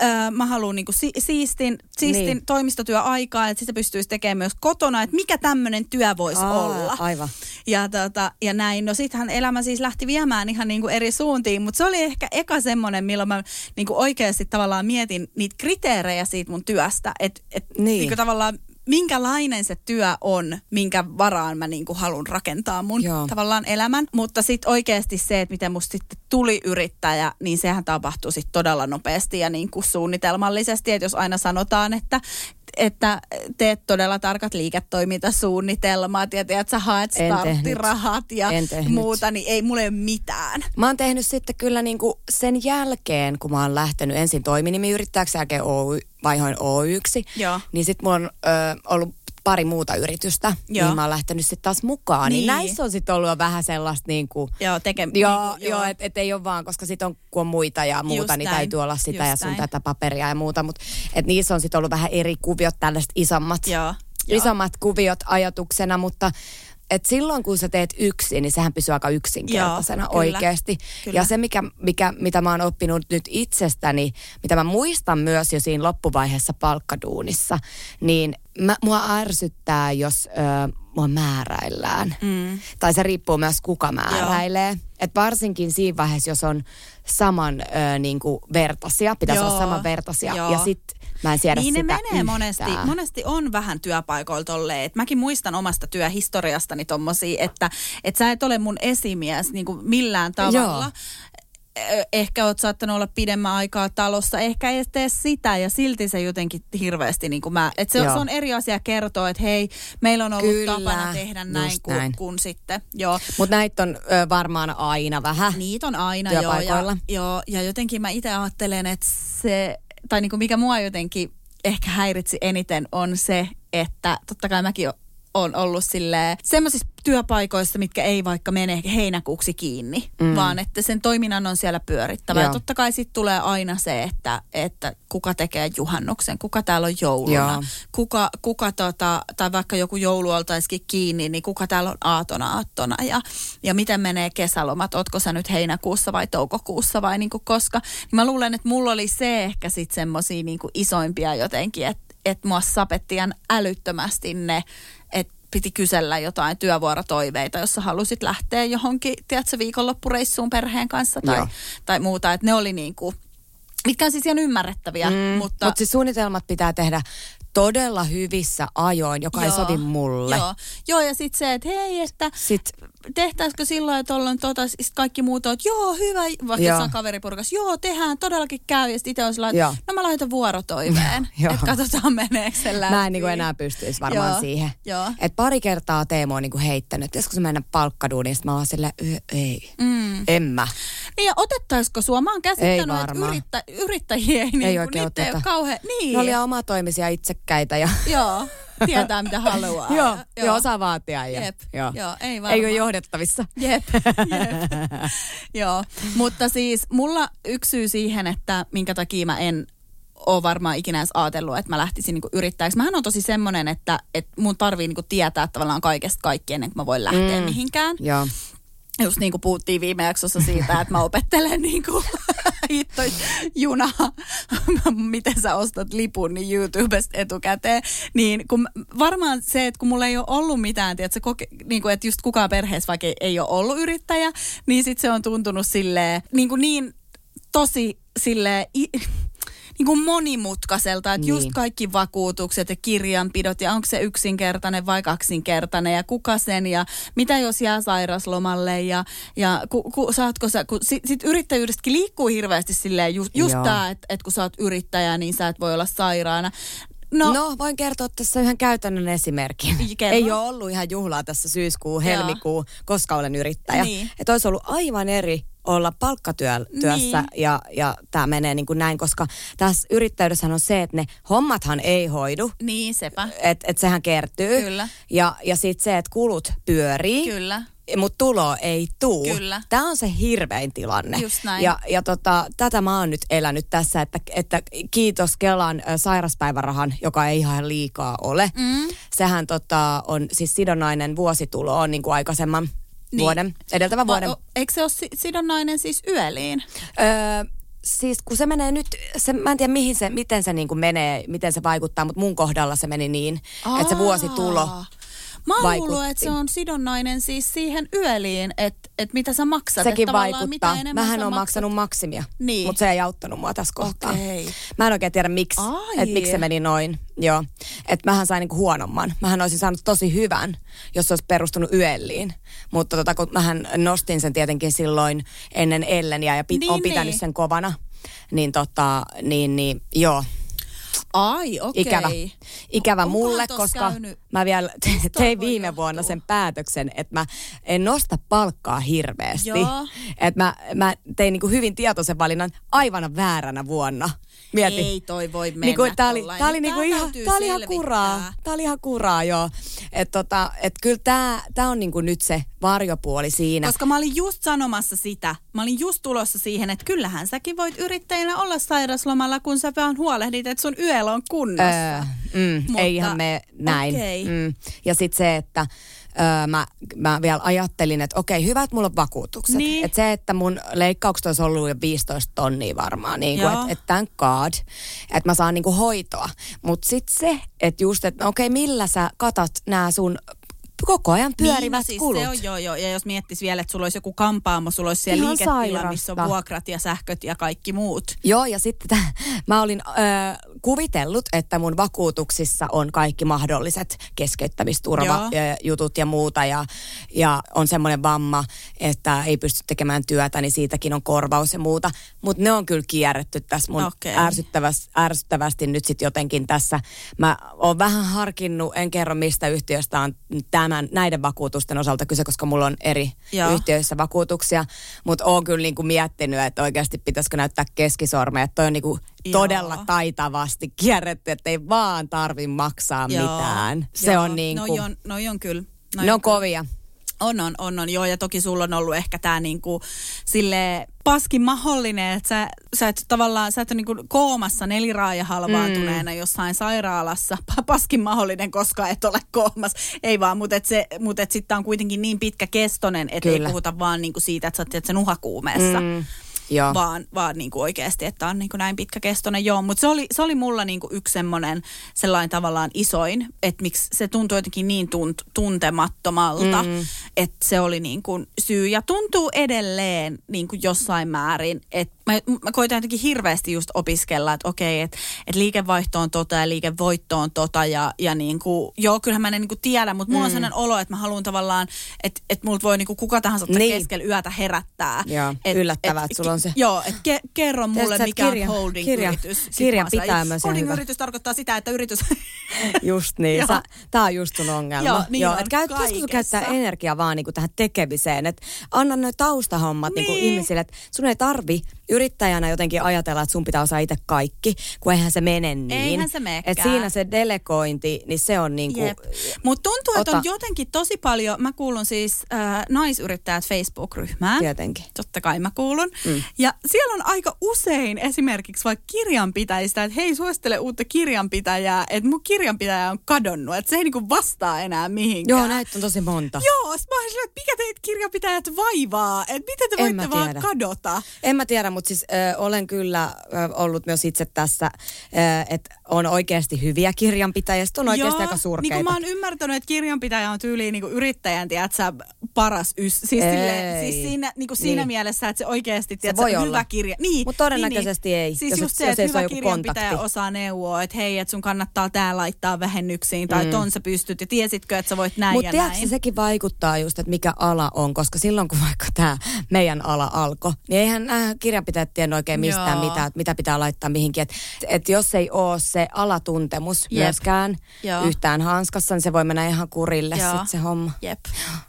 äh, mä haluan niinku si- siistin, siistin Niin. toimistotyöaikaa, että sitä pystyisi tekemään myös kotona, että mikä tämmöinen työ voisi Aa, olla. aivan. Ja, tota, ja näin, no sittenhän elämä siis lähti viemään ihan niinku eri suuntiin, mutta se oli ehkä eka semmoinen, milloin mä niinku oikeasti tavallaan mietin niitä kriteerejä siitä mun työstä, että et, Niin. niinku tavallaan minkälainen se työ on, minkä varaan mä niinku haluan rakentaa mun Joo. tavallaan elämän. Mutta sitten oikeasti se, että miten musta sitten tuli yrittäjä, niin sehän tapahtuu sitten todella nopeasti ja niinku suunnitelmallisesti. Että jos aina sanotaan, että että teet todella tarkat liiketoimintasuunnitelmat ja tiedät, sä haet starttirahat ja muuta, niin ei mulle ole mitään. Mä oon tehnyt sitten kyllä niinku sen jälkeen, kun mä oon lähtenyt ensin toiminimiyrittäjäksi, jälkeen Oy, vaihoin Oyksi, Joo. niin sitten mulla on ö, ollut pari muuta yritystä, Joo. niin mä oon lähtenyt sitten taas mukaan. Niin. Niin. niin näissä on sitten ollut jo vähän sellaista niinku, Joo, teke, Joo, joo että et ei ole vaan, koska sit on, kun on muita ja muuta, Just niin näin, täytyy olla sitä just ja sun näin. tätä paperia ja muuta. Mutta et niissä on sitten ollut vähän eri kuviot, tällaiset isommat, Joo, joo. isommat kuviot ajatuksena, mutta et silloin kun sä teet yksin, niin sehän pysyy aika yksinkertaisena Joo, kyllä, oikeasti. kyllä. Ja se, mikä, mikä, mitä mä oon oppinut nyt itsestäni, mitä mä muistan myös jo siinä loppuvaiheessa palkkaduunissa, niin mä, mua ärsyttää, jos ö, mua määräillään. Mm. Tai se riippuu myös kuka määräilee. Et varsinkin siinä vaiheessa, jos on saman ö, niin kuin vertaisia, pitäisi Joo, olla saman vertaisia. joo. Ja sit mä en siedä Niin ne sitä menee yhtään. monesti, monesti on vähän työpaikoilla tolleen. Et mäkin muistan omasta työhistoriastani tommosia, että et sä et ole mun esimies niin kuin millään tavalla. Ehkä oot saattanut olla pidemmän aikaa talossa, ehkä ei tee sitä ja silti se jotenkin hirveästi niin kuin mä, et se, Joo. se on eri asia kertoa, että hei, meillä on ollut Kyllä, tapana tehdä näin kuin, näin. kuin sitten. Joo. Mutta näitä on ö, varmaan aina vähän. Niitä on aina joo ja, joo. ja jotenkin mä itse ajattelen, että se, tai niin kuin mikä mua jotenkin ehkä häiritsi eniten on se, että totta kai mäkin on ollut silleen semmoisissa työpaikoissa, mitkä ei vaikka mene heinäkuuksi kiinni, mm. vaan että sen toiminnan on siellä pyörittävä. Ja Joo. totta kai sitten tulee aina se, että, että kuka tekee juhannuksen, kuka täällä on jouluna, Joo. kuka, kuka tota, tai vaikka joku joulu oltaisikin kiinni, niin kuka täällä on aatona aattona ja, ja miten menee kesälomat, ootko sä nyt heinäkuussa vai toukokuussa vai niin kuin koska. Niin mä luulen, että mulla oli se ehkä sitten semmoisia niin isoimpia jotenkin, että että mua sapettian älyttömästi ne, piti kysellä jotain työvuorotoiveita, jos sä halusit lähteä johonkin, tiedätkö, viikonloppureissuun perheen kanssa tai, Joo. tai muuta. Että ne oli niin kuin, mitkä on siis ihan ymmärrettäviä, mm, mutta... Mutta Mut siis suunnitelmat pitää tehdä todella hyvissä ajoin, joka ei sovi mulle. Joo, joo ja sitten se, että hei, että Sitten tehtäisikö silloin, että ollaan tota, sit kaikki muut on, että joo, hyvä, vaikka Joo. jossain kaveriporukas, joo, tehdään, todellakin käy. Ja sitten itse on sellainen, Joo. no mä laitan vuorotoiveen, *laughs* Joo. että katsotaan meneekö se läpi. mä en niinku enää pystyisi varmaan Joo, siihen. joo. Et pari kertaa Teemu on niinku heittänyt, että joskus mennä palkkaduuniin, sit mä oon silleen, "Ö, ei, mm. en mä. Niin ja otettaisiko sua? Mä oon Ei käsittänyt, että yrittä, yrittäjiä ei, Ei niin oikein niitä ei ole kauhean... Niin. Ne oli omatoimisia itsekkäitä ja Joo. tietää mitä haluaa. Joo, joo, osaa vaatia. Ja, Jep, joo. joo, ei Ei varmaan. ole johdettavissa. Jep, *laughs* jep. Joo, mutta siis mulla yksi syy siihen, että minkä takia mä en ole varmaan ikinä edes ajatellut, että mä lähtisin niinku yrittäjäksi. Mähän on tosi semmoinen, että, että mun tarvii niinku tietää tavallaan kaikesta kaikki ennen kuin mä voin lähteä mm. mihinkään. Joo. Just niin kuin puhuttiin viime jaksossa siitä, että mä opettelen niin kuin *laughs* hitto juna, *laughs* miten sä ostat lipun niin YouTubesta etukäteen. Niin kun varmaan se, että kun mulla ei ole ollut mitään, tiedätkö, koke, niin kuin, että just kukaan perheessä vaikka ei, ei ole ollut yrittäjä, niin sit se on tuntunut silleen, niin, kuin niin tosi silleen, i, *laughs* niin kuin monimutkaiselta, että niin. just kaikki vakuutukset ja kirjanpidot ja onko se yksinkertainen vai kaksinkertainen ja kuka sen ja mitä jos jää sairaslomalle ja, ja ku, ku, saatko sä, kun sit, sit yrittäjyydestäkin liikkuu hirveästi silleen just, just Joo. tämä, että et kun sä oot yrittäjä, niin sä et voi olla sairaana. No, No, voin kertoa tässä yhden käytännön esimerkin. *laughs* Kerro. Ei ole ollut ihan juhlaa tässä syyskuu, helmikuu, koska olen yrittäjä. Niin. Että olisi ollut aivan eri olla palkkatyössä Niin. ja, ja tämä menee niin kuin näin, koska tässä yrittäjyydessähän on se, että ne hommathan ei hoidu. niin sepä. Että et sehän kertyy. Kyllä. Ja, ja sitten se, että kulut pyörii. Kyllä. Mutta tulo ei tuu. Kyllä. Tämä on se hirvein tilanne. Just näin. Ja, ja tota, tätä mä oon nyt elänyt tässä, että, että kiitos Kelan ö, sairaspäivärahan, joka ei ihan liikaa ole. Mm. Sehän tota, on siis sidonnainen vuositulo on niin kuin aikaisemman Niin. vuoden, edeltävän vuoden. Va, o, eikö se ole si- sidonnainen siis yöliin? Öö, siis kun se menee nyt, se, mä en tiedä mihin se, miten se niin kuin menee, miten se vaikuttaa, mutta mun kohdalla se meni niin, että se vuositulo. Mä oon vaikutti. luullut, että se on sidonnainen siis siihen yöliin, että, että mitä sä maksat. Sekin että vaikuttaa. Mitä Mähän on maksat- maksanut maksimia, Niin. mutta se ei auttanut mua tässä kohtaa. Okei. Mä en oikein tiedä miksi, että miksi se meni noin. Joo, että mähän sain niinku huonomman. Mähän olisin saanut tosi hyvän, jos se olisi perustunut yölliin. Mutta tota, kun mähän nostin sen tietenkin silloin ennen Elleniä ja pit, Niin, on pitänyt niin. sen kovana. Niin tota, niin, niin joo, Ai, okei. ikävä. Ikävä Onkohan mulle, koska käynyt- mä vielä Mistä *laughs* tein voi viime johtua? vuonna sen päätöksen, että mä en nosta palkkaa hirveästi. Joo. Että mä, mä tein niinku hyvin tietoisen valinnan aivan vääränä vuonna. Mieti. Ei toi voi mennä Niinku, tää oli, tää oli niinku ihan, tää oli ihan kuraa. Tää oli ihan kuraa, joo. Että tota, et kyllä tää, tää on niinku nyt se varjopuoli siinä. Koska mä olin just sanomassa sitä, mä olin just tulossa siihen, että kyllähän säkin voit yrittäjänä olla sairaslomalla, kun sä vaan huolehdit, että sun yöllä on kunnossa. Öö, mm, Mutta- ei ihan me näin. okei. Mm. Ja sitten se, että öö, mä, mä vielä ajattelin, että okei, hyvä, että mulla on vakuutukset. Niin. Että se, että mun leikkaukset olisi ollut jo 15 tonnia varmaan, niin kuin, että et thank God, että mä saan niin kuin hoitoa. Mutta sitten se, että just, että no okei, millä sä katat nämä sun koko ajan pyörivät niin, no siis kulut. Se on joo, joo. Ja jos miettis vielä, että sulla olisi joku kampaamo, sulla olisi siellä Ihan liiketila, missä on vuokrat ja sähköt ja kaikki muut. Joo, ja sitten mä olin ö, kuvitellut, että mun vakuutuksissa on kaikki mahdolliset keskeyttämisturvajutut ja muuta. Ja, ja on semmoinen vamma, että ei pysty tekemään työtä, niin siitäkin on korvaus ja muuta. Mutta ne on kyllä kierretty tässä mun Okei. ärsyttävästi, ärsyttävästi nyt sitten jotenkin tässä. Mä oon vähän harkinnut, en kerro mistä yhtiöstä on tämän, näiden vakuutusten osalta kyse, koska mulla on eri Joo. yhtiöissä vakuutuksia. Mutta oon kyllä niinku miettinyt, että oikeasti pitäisikö näyttää keskisormeja. Että toi on niinku Joo. todella taitavasti kierretty, että ei vaan tarvi maksaa Joo, mitään. Se joo. on niin kuin, Noi on, noi on kyllä. Noi ne on kyllä. kovia. On, on, on, on, joo, ja toki sulla on ollut ehkä tämä niinku, sille paskin mahdollinen, että sä, sä et tavallaan, sä et ole niinku koomassa neliraaja halvaantuneena mm. jossain sairaalassa, Pa- paskin mahdollinen, koska et ole koomassa, ei vaan, mutta et se, mut et sitten on kuitenkin niin pitkä kestonen, että ei puhuta vaan niinku siitä, että sä oot sen uhakuumeessa. Mm, joo. vaan, vaan niin kuin oikeasti, että on niin kuin näin pitkäkestoinen. Joo, mutta se oli, se oli mulla niin kuin yksi semmoinen sellainen tavallaan isoin, että miksi se tuntui jotenkin niin tunt, tuntemattomalta, mm. että se oli niin kuin syy. Ja tuntuu edelleen niin kuin jossain määrin, että mä, mä koitan jotenkin hirveästi just opiskella, että okei, että, että liikevaihto on tota ja liikevoitto on tota ja, ja niin kuin, joo, kyllähän mä en niin kuin tiedä, mutta mulla on sellainen olo, että mä haluan tavallaan, että, että multa voi niin kuin kuka tahansa niin. Niin. keskellä yötä herättää. Joo, yllättävää, että sulla on se- Joo, että ke, kerro mulle, että mikä kirja- on holding kirja- kirjan pitää "Ei, myös ihan Holding hyvä." yritys tarkoittaa sitä, että yritys... *laughs* Just niin. Joo. Sä, tää on just sun ongelma. Joo, niin on et käy, käyttää energiaa vaan niinku tähän tekemiseen. Että anna noin taustahommat niin. niinku Niin. ihmisille, että sun ei tarvi yrittäjänä jotenkin ajatella, että sun pitää osaa itse kaikki, kun eihän se mene niin. Eihän se menekään. Et siinä se delegointi, niin se on niin kuin... Mutta tuntuu, että on jotenkin tosi paljon, mä kuulun siis äh, naisyrittäjät Facebook-ryhmään. Tietenkin. Totta kai mä kuulun. Mm. Ja siellä on aika usein esimerkiksi vaikka kirjanpitäjistä, että hei suosittele uutta kirjanpitäjää, että mun kirjanpitäjä on kadonnut, että se ei niinku vastaa enää mihinkään. Joo, näitä on tosi monta. Joo, mä olin että mikä teitä kirjanpitäjät vaivaa, että miten te voitte vaan kadota. En mä tiedä, mutta siis ö, olen kyllä ö, ollut myös itse tässä, että on oikeasti hyviä kirjanpitäjiä, on oikeasti Joo, aika surkeita. Niin mä oon ymmärtänyt, että kirjanpitäjä on tyyliin niin yrittäjän, tiedätkö, paras ys. Siis, sille, siis siinä, niin kuin siinä niin. mielessä, että se oikeasti, tiedätkö, se voi hyvä olla. kirja. Niin, Mutta todennäköisesti niin, ei. Siis jos just se, että hyvä kirjanpitäjä kontakti. osaa neuvoa, että hei, että sun kannattaa tää laittaa vähennyksiin, tai mm. ton sä pystyt, ja tiesitkö, että sä voit näin Mut ja tiedätkö, näin. sekin vaikuttaa just, että mikä ala on, koska silloin kun vaikka tämä meidän ala alkoi, niin eihän nämä kirjanpitäjät tiennyt oikein mistään että mitä pitää laittaa mihinkin. Että et jos ei ole se alatuntemus Jep. myöskään Joo. yhtään hanskassa, niin se voi mennä ihan kurille sitten se homma. Jep.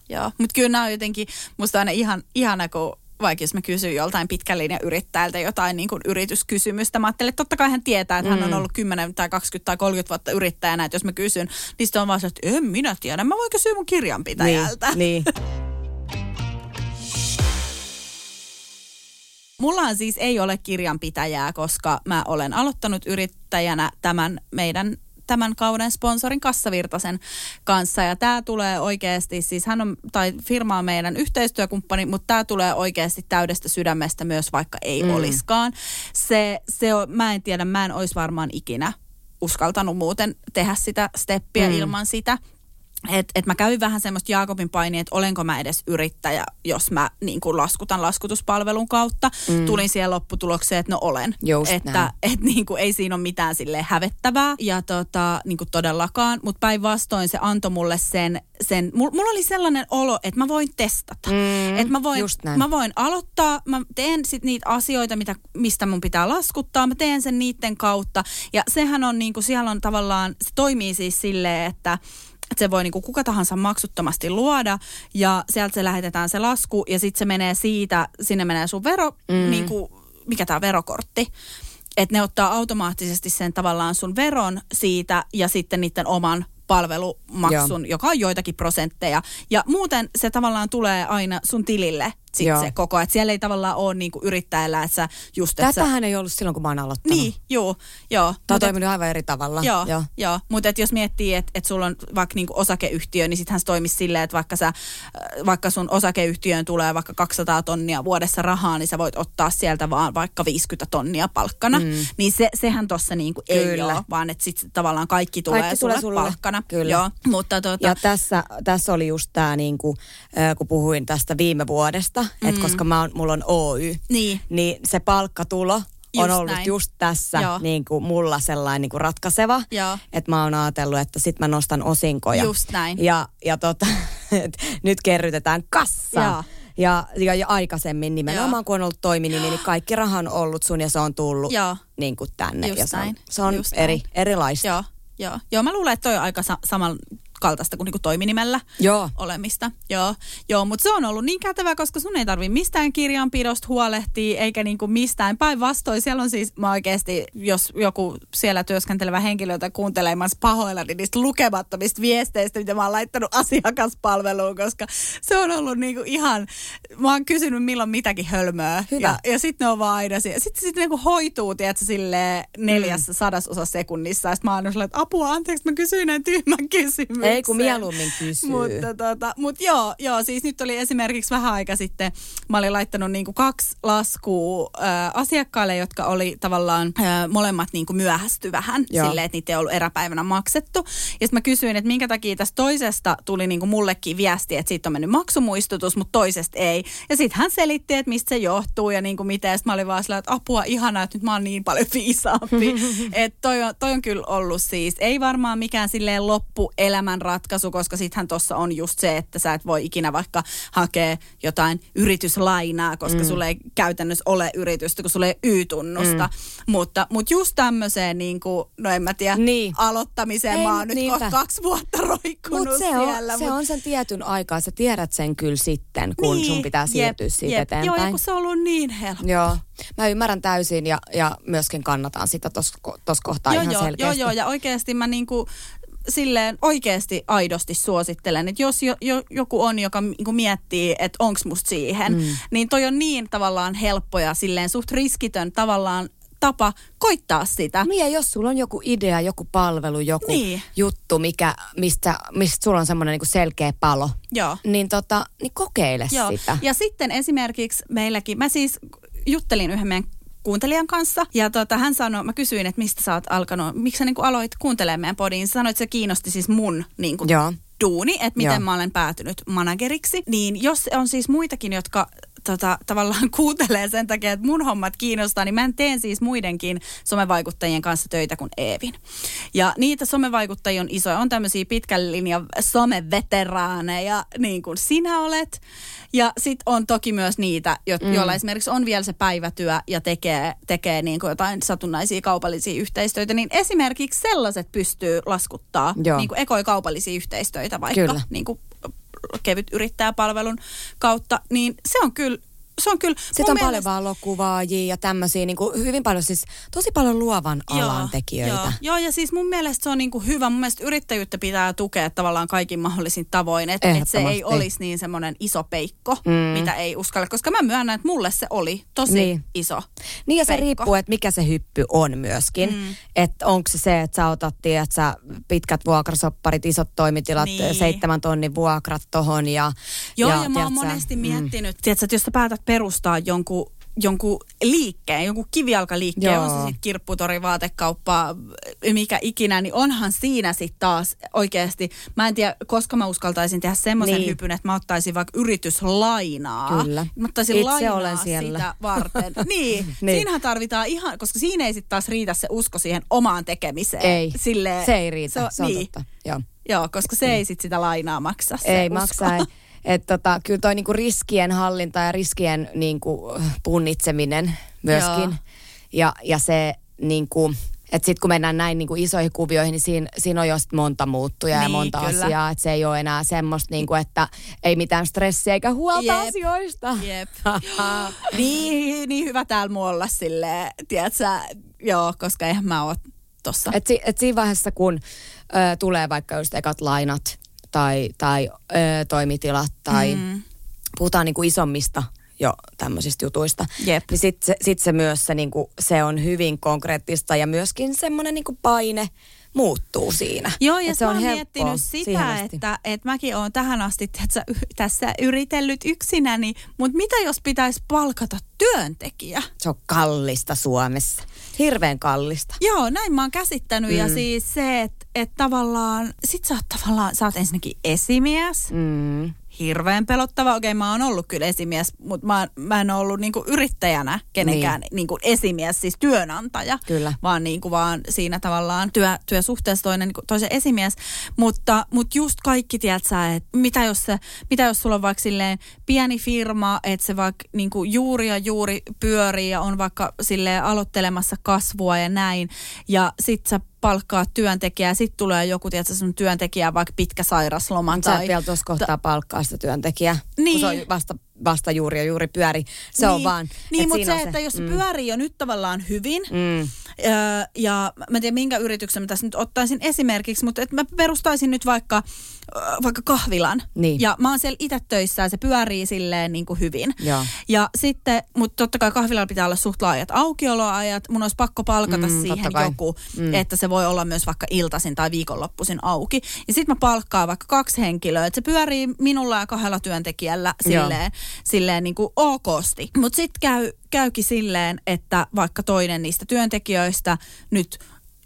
Joo, mutta kyllä nämä on jotenkin musta aina ihan, ihana, kun vaikka jos mä kysyn joltain pitkän linjan yrittäjältä jotain niin kuin yrityskysymystä, mä ajattelen, että totta kai hän tietää, että mm. hän on mm. ollut 10 tai 20 tai 30 vuotta yrittäjänä, että jos mä kysyn, niin sitten on vaan se, että en minä tiedä, mä voin kysyä mun kirjanpitäjältä. Niin, niin. *laughs* Mulla siis ei ole kirjanpitäjää, koska mä olen aloittanut yrittäjänä tämän meidän tämän kauden sponsorin Kassavirtasen kanssa. Ja tämä tulee oikeasti, siis hän on, tai firma on meidän yhteistyökumppani, mutta tämä tulee oikeasti täydestä sydämestä myös, vaikka ei mm. oliskaan. Se, se on, mä en tiedä, mä en olisi varmaan ikinä uskaltanut muuten tehdä sitä steppiä mm. ilman sitä. Et, et mä kävin vähän semmoista Jaakobin painia, että olenko mä edes yrittäjä, jos mä niin kuin laskutan laskutuspalvelun kautta. Mm. Tulin siihen lopputulokseen, että no olen. Just että et, niin kuin, ei siinä ole mitään sille hävettävää ja tota, niin kuin todellakaan. Mutta päinvastoin se antoi mulle sen, sen mulla oli sellainen olo, että mä voin testata. Mm, että mä voin, mä voin aloittaa, mä teen sit niitä asioita, mitä, mistä mun pitää laskuttaa. Mä teen sen niiden kautta. Ja sehän on niin kuin, siellä on tavallaan, se toimii siis silleen, että että se voi niin kuka tahansa maksuttomasti luoda ja sieltä se lähetetään se lasku ja sitten se menee siitä, sinne menee sun vero, mm. niin kuin, mikä tämä verokortti. Että ne ottaa automaattisesti sen tavallaan sun veron siitä ja sitten niiden oman palvelumaksun, Joo. joka on joitakin prosentteja. Ja muuten se tavallaan tulee aina sun tilille sit se koko, että siellä ei tavallaan ole niinku yrittäjällä, että sä just... Tätähän sä... ei ollut silloin, kun mä oon aloittanut. Niin, joo, joo. Tämä on toiminut aivan eri tavalla. Joo, joo. joo. mutta jos miettii, että et sulla on vaikka niinku osakeyhtiö, niin sittenhän se toimisi silleen, että vaikka, sä, äh, vaikka sun osakeyhtiöön tulee vaikka 200 tonnia vuodessa rahaa, niin sä voit ottaa sieltä vaan vaikka 50 tonnia palkkana. Mm. Niin se, sehän tuossa niinku ei ole, vaan että sitten tavallaan kaikki tulee, kaikki sulle, tulee sulle palkkana. Kyllä. Joo, mutta tuota... Ja tässä, tässä oli just tämä, niinku, kun puhuin tästä viime vuodesta, mm. että koska mä oon, mulla on Oy, niin, niin se palkkatulo on ollut näin. just tässä niin kuin mulla sellainen niin kuin ratkaiseva, Joo. että mä oon ajatellut, että sit mä nostan osinkoja. Just näin. Ja, ja tota, *laughs* nyt kerrytetään kassaa. Ja, ja, ja aikaisemmin nimenomaan, Joo. kun on ollut toiminimi, niin kaikki raha on ollut sun ja se on tullut Joo. Niin kuin tänne. Just ja se on, se on eri, erilaista. Joo. Joo. Joo, mä luulen, että toi on aika sa- saman, kaltaista kuin niinku toiminimellä Joo. olemista. Joo, Joo mutta se on ollut niin kätevä, koska sun ei tarvi mistään kirjanpidosta huolehtia, eikä niinku mistään. Päinvastoin siellä on siis, mä oikeasti, jos joku siellä työskentelevä henkilö, jota kuuntelemassa pahoilla, niin niistä lukemattomista viesteistä, mitä mä oon laittanut asiakaspalveluun, koska se on ollut niinku ihan, mä oon kysynyt milloin mitäkin hölmöä. Hyvä. Ja, ja sitten ne on vaan aina Sitten sit niinku hoituu, tiedätkö, sille neljässä mm. sadasosa sekunnissa. Ja sitten mä oon että apua, anteeksi, mä kysyin näin tyhmän kysymyksen. Ei kun mieluummin kysyy. mutta, tota, mut joo, joo, siis nyt oli esimerkiksi vähän aika sitten, mä olin laittanut niinku kaksi laskua äh, asiakkaille, jotka oli tavallaan äh, molemmat niinku myöhästy vähän joo. silleen, että niitä ei ollut eräpäivänä maksettu. Ja sitten mä kysyin, että minkä takia tästä toisesta tuli niinku mullekin viesti, että siitä on mennyt maksumuistutus, mutta toisesta ei. Ja sitten hän selitti, että mistä se johtuu ja niinku miten. Ja mä olin vaan sillä, että apua ihanaa, että nyt mä oon niin paljon viisaampi. *laughs* että toi on, toi on kyllä ollut siis, ei varmaan mikään silleen loppuelämän ratkaisu, koska sittenhän tuossa on just se, että sä et voi ikinä vaikka hakea jotain yrityslainaa, koska mm. sulle ei käytännössä ole yritystä, kun sulle ei Y-tunnusta. Mm. Mutta, mutta just tämmöiseen, niin kuin, no en mä tiedä, Niin. aloittamiseen Ei, mä mut oon nyt niinpä. kaksi vuotta roikkunut Mutta se, siellä. on, se mut- on sen tietyn aikaa. Sä tiedät sen kyllä sitten, kun sun pitää siirtyä Niin, jep, siitä jep. eteenpäin. Joo, ja kun se on ollut niin helppo. Joo, mä ymmärrän täysin ja, ja myöskin kannatan sitä tuossa kohtaa joo, ihan joo, selkeästi. Joo, joo, ja oikeasti mä niinku silleen oikeasti aidosti suosittelen, että jos jo, jo, joku on, joka niinku miettii, että onks musta siihen, mm. niin toi on niin tavallaan helppo ja silleen suht riskitön tavallaan tapa koittaa sitä. Niin ja jos sulla on joku idea, joku palvelu, joku Niin. juttu, mikä, mistä, mistä sulla on semmoinen niinku selkeä palo, Joo. niin, tota, niin kokeile Joo. sitä. Ja sitten esimerkiksi meilläkin, mä siis juttelin yhden meidän kuuntelijan kanssa. Ja tota, hän sanoi, mä kysyin, että mistä sä oot alkanut, miksi sä niin aloit kuuntelemaan meidän podiin. Sä sanoit, että se kiinnosti siis mun niin kuin, Joo. duuni, että miten Joo. mä olen päätynyt manageriksi. Niin jos on siis muitakin, jotka tota, tavallaan *laughs* kuuntelee sen takia, että mun hommat kiinnostaa, niin mä teen siis muidenkin somevaikuttajien kanssa töitä kuin Eevin. Ja niitä somevaikuttajia on isoja, on tämmöisiä pitkän linjan someveteraaneja, niin kuin sinä olet. Ja sitten on toki myös niitä, jo, mm. joilla esimerkiksi on vielä se päivätyö ja tekee, tekee niin kuin jotain satunnaisia kaupallisia yhteistöitä, niin esimerkiksi sellaiset pystyy laskuttaa Joo. niin kuin ekoi kaupallisia yhteistöitä vaikka Kyllä. niin kuin kevyt yrittäjäpalvelun kautta, niin se on kyllä, se on kyllä Sitten on paljon mielestä- valokuvaajia ja tämmöisiä, niin kuin hyvin paljon siis, tosi paljon luovan alan tekijöitä. Joo, joo, ja siis mun mielestä se on niinku hyvä. Mun mielestä yrittäjyyttä pitää tukea tavallaan kaikin mahdollisin tavoin. Että et se ei olisi niin semmoinen iso peikko, Mm. mm. mitä ei uskalla. Koska mä myönnän, että mulle se oli tosi Niin. niin. iso. Niin ja se peikko. riippuu, että mikä se hyppy on myöskin. Mm. Että onko se se, että sä otat, että sä pitkät vuokrasopparit, isot toimitilat, Niin. seitsemän tonnin vuokrat tohon ja... Joo, ja, ja mä oon sä, monesti miettinyt, tiedätkö, että jos sä päätät perustaa jonkun jonkun liikkeen, jonkun kivijalkaliikkeen, Joo. on se sitten kirpputori, vaatekauppa, mikä ikinä, niin onhan siinä sitten taas oikeasti, mä en tiedä, koska mä uskaltaisin tehdä semmoisen Niin. niin. hypyn, että mä ottaisin vaikka yrityslainaa. Kyllä. Mä ottaisin Itse lainaa olen siellä. sitä varten. niin, *laughs* Niin. niin, siinähän tarvitaan ihan, koska siinä ei sitten taas riitä se usko siihen omaan tekemiseen. Ei, Silleen, se ei riitä, se on, se on niin, totta. Joo. Joo, koska se ei sitten sitä lainaa maksa. Ei usko. maksa. *laughs* Että tota, kyllä toi niinku riskien hallinta ja riskien niinku punnitseminen myöskin. Joo. Ja, ja se niinku, että sitten kun mennään näin niinku isoihin kuvioihin, niin siinä, siinä on jo sit monta muuttujaa ja Niin, monta kyllä. asiaa. Että se ei ole enää semmoista, niinku, että ei mitään stressiä eikä huolta Jep. asioista. Jep. *laughs* niin, niin hyvä täällä muualla silleen, tiedätkö, joo, koska eihän mä oo tossa. Et, si, et siinä vaiheessa, kun ö, tulee vaikka just ekat lainat tai, tai ö, toimitilat tai mm. puhutaan niinku isommista jo tämmöisistä jutuista, Jep. niin sitten se, sit se myös se, niinku, se on hyvin konkreettista ja myöskin semmoinen niinku paine muuttuu siinä. Joo, ja se on helppoa miettinyt sitä, että, että mäkin olen tähän asti y- tässä yritellyt yksinäni, mutta mitä jos pitäisi palkata työntekijä? Se on kallista Suomessa. Hirveän kallista. Joo, näin mä oon käsittänyt mm. ja siis se, että et tavallaan, sit sä oot tavallaan, sä oot ensinnäkin esimies, Mm. hirveän pelottava. Okei, mä oon ollut kyllä esimies, mutta mä, mä en ole ollut niinku yrittäjänä kenenkään niin. niinku esimies, siis työnantaja. Kyllä. Vaan, niinku vaan siinä tavallaan työ, työsuhteessa toinen niinku toisen esimies. Mutta, mutta just kaikki, tiedät sä, että mitä jos, se, mitä jos sulla on vaikka silleen pieni firma, että se vaikka niinku juuri ja juuri pyörii ja on vaikka silleen aloittelemassa kasvua ja näin. Ja sit sä palkkaa työntekijää, sitten tulee joku, tiedätkö, sun työntekijä vaikka pitkä sairasloma. Sä Tai, vielä tuossa kohtaa palkkaa sitä työntekijää, kun Niin. se on vasta, vasta juuri ja juuri pyöri. Se on vaan, Niin, mutta se, on että jos se pyörii jo nyt tavallaan hyvin, Mm. Öö, ja mä en tiedä minkä yrityksen mä tässä nyt ottaisin esimerkiksi, mutta että mä perustaisin nyt vaikka, öö, vaikka kahvilan. Niin. Ja mä oon siellä itse töissä ja se pyörii silleen niin kuin hyvin. Joo. Ja sitten, mutta totta kai kahvilalla pitää olla suht laajat aukioloajat. Mun olisi pakko palkata Mm, mm, siihen joku, Mm. mm. että se voi olla myös vaikka iltaisin tai viikonloppuisin auki. Ja sitten mä palkkaan vaikka kaksi henkilöä, että se pyörii minulla ja kahdella työntekijällä Joo. Silleen, niin kuin okosti. Mutta sitten käy, käykin silleen, että vaikka toinen niistä työntekijöistä nyt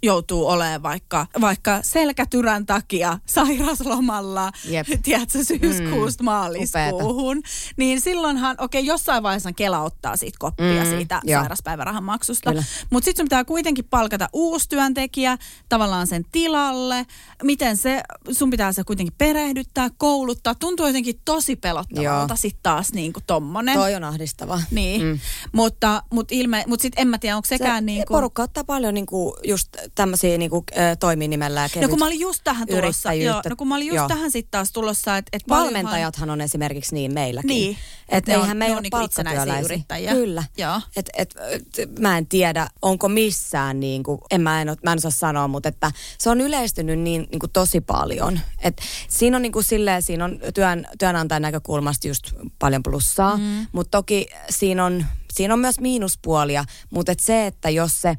joutuu olemaan vaikka, vaikka selkätyrän takia sairaslomalla, Jep. *laughs* tiedätkö, syyskuusta mm, maaliskuuhun, niin silloinhan, okei, okay, jossain vaiheessa Kela ottaa siitä koppia Mm, siitä joo. sairauspäivärahan maksusta. Mutta sitten sun pitää kuitenkin palkata uusi työntekijä tavallaan sen tilalle. Miten se, sun pitää se kuitenkin perehdyttää, kouluttaa. Tuntuu jotenkin tosi pelottavalta sitten taas niin kuin tommonen. Toi on ahdistava. Niin, mm. mutta, mutta, ilme, mutta sitten en mä tiedä, onko sekään se, niin kuin... Porukka ottaa paljon niinku just tämmöisiä niinku, toiminimellä ja No kun mä olin just tähän tulossa, joo, no kun mä olin just Joo. tähän sitten taas tulossa, että et Valmentajathan on esimerkiksi niin meilläkin. Niin. Että Ne on- eihän ne meillä on ole niinku palkkatyöläisiä. yrittäjiä. Kyllä. Joo. Et, et, et, mä en tiedä, onko missään, niin kuin, en mä, en, mä en osaa sanoa, mutta että se on yleistynyt niin, niin kuin tosi paljon. Et siinä on niin kuin silleen, siinä on työn, työnantajan näkökulmasta just paljon plussaa, mm. mutta toki siinä on, siinä on myös miinuspuolia, mutta et se, että jos se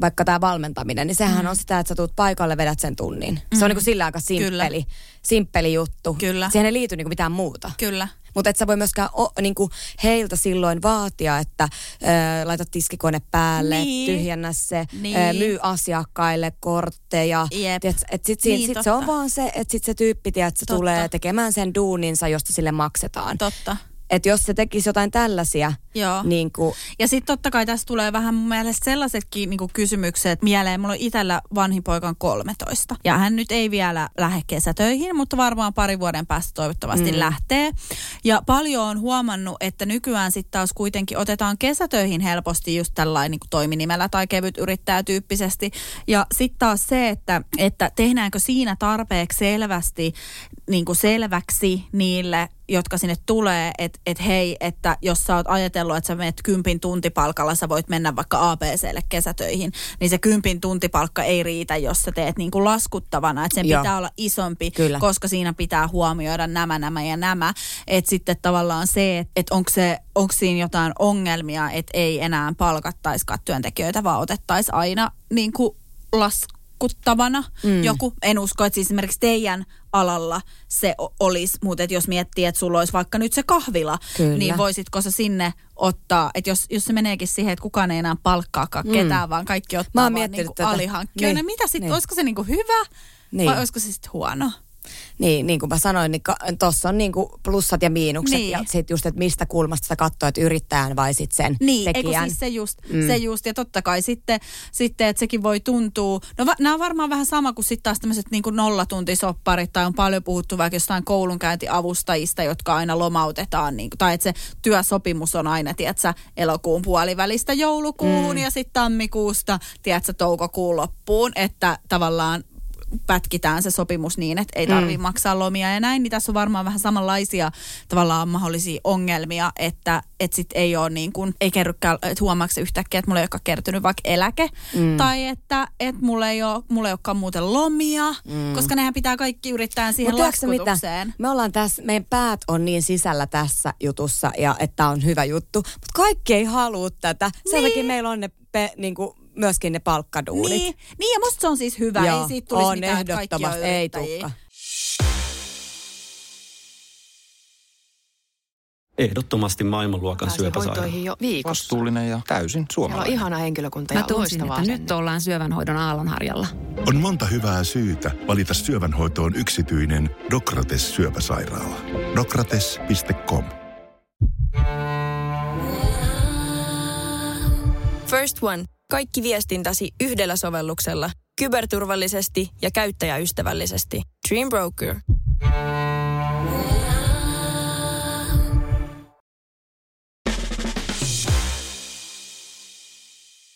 vaikka tämä valmentaminen, niin sehän mm. on sitä, että sä tuut paikalle, vedät sen tunnin. Se on niin kuin sillä aika simppeli, simppeli juttu. Kyllä. Siihen ei liity niin kuin mitään muuta. Kyllä. Mutta et sä voi myöskään o, niinku heiltä silloin vaatia, että ö, laita tiskikone päälle, Niin. tyhjennä se, Niin. ö, myy asiakkaille kortteja. Jep. Tiedät, et sit, niin, Niin, sit se on vaan se, että sit se tyyppi tiedät, se Totta. tulee tekemään sen duuninsa, josta sille maksetaan. Totta. Että jos se tekisi jotain tällaisia, Joo. niin kuin, Ja sitten totta kai tässä tulee vähän mun mielestä sellaisetkin niinku kysymykset mieleen. Mulla on itsellä vanhin poika on 13. Ja hän nyt ei vielä lähde kesätöihin, mutta varmaan pari vuoden päästä toivottavasti mm. lähtee. Ja paljon on huomannut, että nykyään sitten taas kuitenkin otetaan kesätöihin helposti just tällainen niinku toiminimellä tai kevyt yrittäjätyyppisesti. Ja sitten taas se, että, että tehdäänkö siinä tarpeeksi selvästi niin kuin selväksi niille, jotka sinne tulee, että et hei, että jos sä oot ajatellut, että sä menet kympin tuntipalkalla, sä voit mennä vaikka ABClle kesätöihin, niin se kympin tuntipalkka ei riitä, jos sä teet niin kuin laskuttavana, että sen Joo. pitää olla isompi, Kyllä. koska siinä pitää huomioida nämä, nämä ja nämä. Että sitten tavallaan se, että et onko se, onko siinä jotain ongelmia, että ei enää palkattaisikaan työntekijöitä, vaan otettaisiin aina niin kuin laskuttavana mm. joku. En usko, että siis esimerkiksi teidän alalla se olisi, mutta et jos miettii, että sulla olisi vaikka nyt se kahvila, Kyllä. niin voisitko sä sinne ottaa, että jos, jos se meneekin siihen, että kukaan ei enää palkkaakaan mm. ketään, vaan kaikki ottaa Mä vaan niinku tätä. alihankkijoina. Niin, Mitä sitten, niin. olisiko se niinku hyvä Niin. vai olisiko se sitten huono? Niin, niin kuin mä sanoin, niin tuossa on niin kuin plussat ja miinukset. Niin. Ja sitten just, että mistä kulmasta sä katsoo, että yrittäjän vai sitten sen Niin, tekijän. siis se just, mm. se just, ja totta kai sitten, sitten että sekin voi tuntua, no va, nämä on varmaan vähän sama kuin sitten taas tämmöiset niin nollatuntisopparit, tai on paljon puhuttu vaikka jostain koulunkäyntiavustajista, jotka aina lomautetaan, niin kuin, tai että se työsopimus on aina, tiedätkö, elokuun puolivälistä joulukuuhun, mm. ja sitten tammikuusta, tiedätkö, toukokuun loppuun, että tavallaan pätkitään se sopimus niin, että ei tarvitse mm. maksaa lomia ja näin, niin tässä on varmaan vähän samanlaisia tavallaan mahdollisia ongelmia, että et sit ei ole niin kuin, ei kerrykään, että huomaako yhtäkkiä, että mulla ei olekaan kertynyt vaikka eläke, mm. tai että et mulla ei ole, mulla ei olekaan muuten lomia, mm. koska nehän pitää kaikki yrittää siihen Mut tiedätkö mitä? laskutukseen. Me ollaan tässä, meidän päät on niin sisällä tässä jutussa ja että on hyvä juttu, mutta kaikki ei halua tätä. Sen Niin. takia meillä on ne pe, niin kuin, myöskin ne palkkaduunit. Niin, niin, ja musta se on siis hyvä, Joo, ei siitä tulisi on mitään, ehdottomasti, ei tukka. Ehdottomasti maailmanluokan syöpäsairaala. jo viikossa. Vastuullinen ja täysin Siellä on suomalainen. ihana henkilökunta Mä ja tunsin, loistava että nyt ollaan syövänhoidon aallonharjalla. On monta hyvää syytä valita syövänhoitoon yksityinen Dokrates syöpäsairaala. Dokrates.com First One. Kaikki viestintäsi yhdellä sovelluksella. Kyberturvallisesti ja käyttäjäystävällisesti. Dream Broker.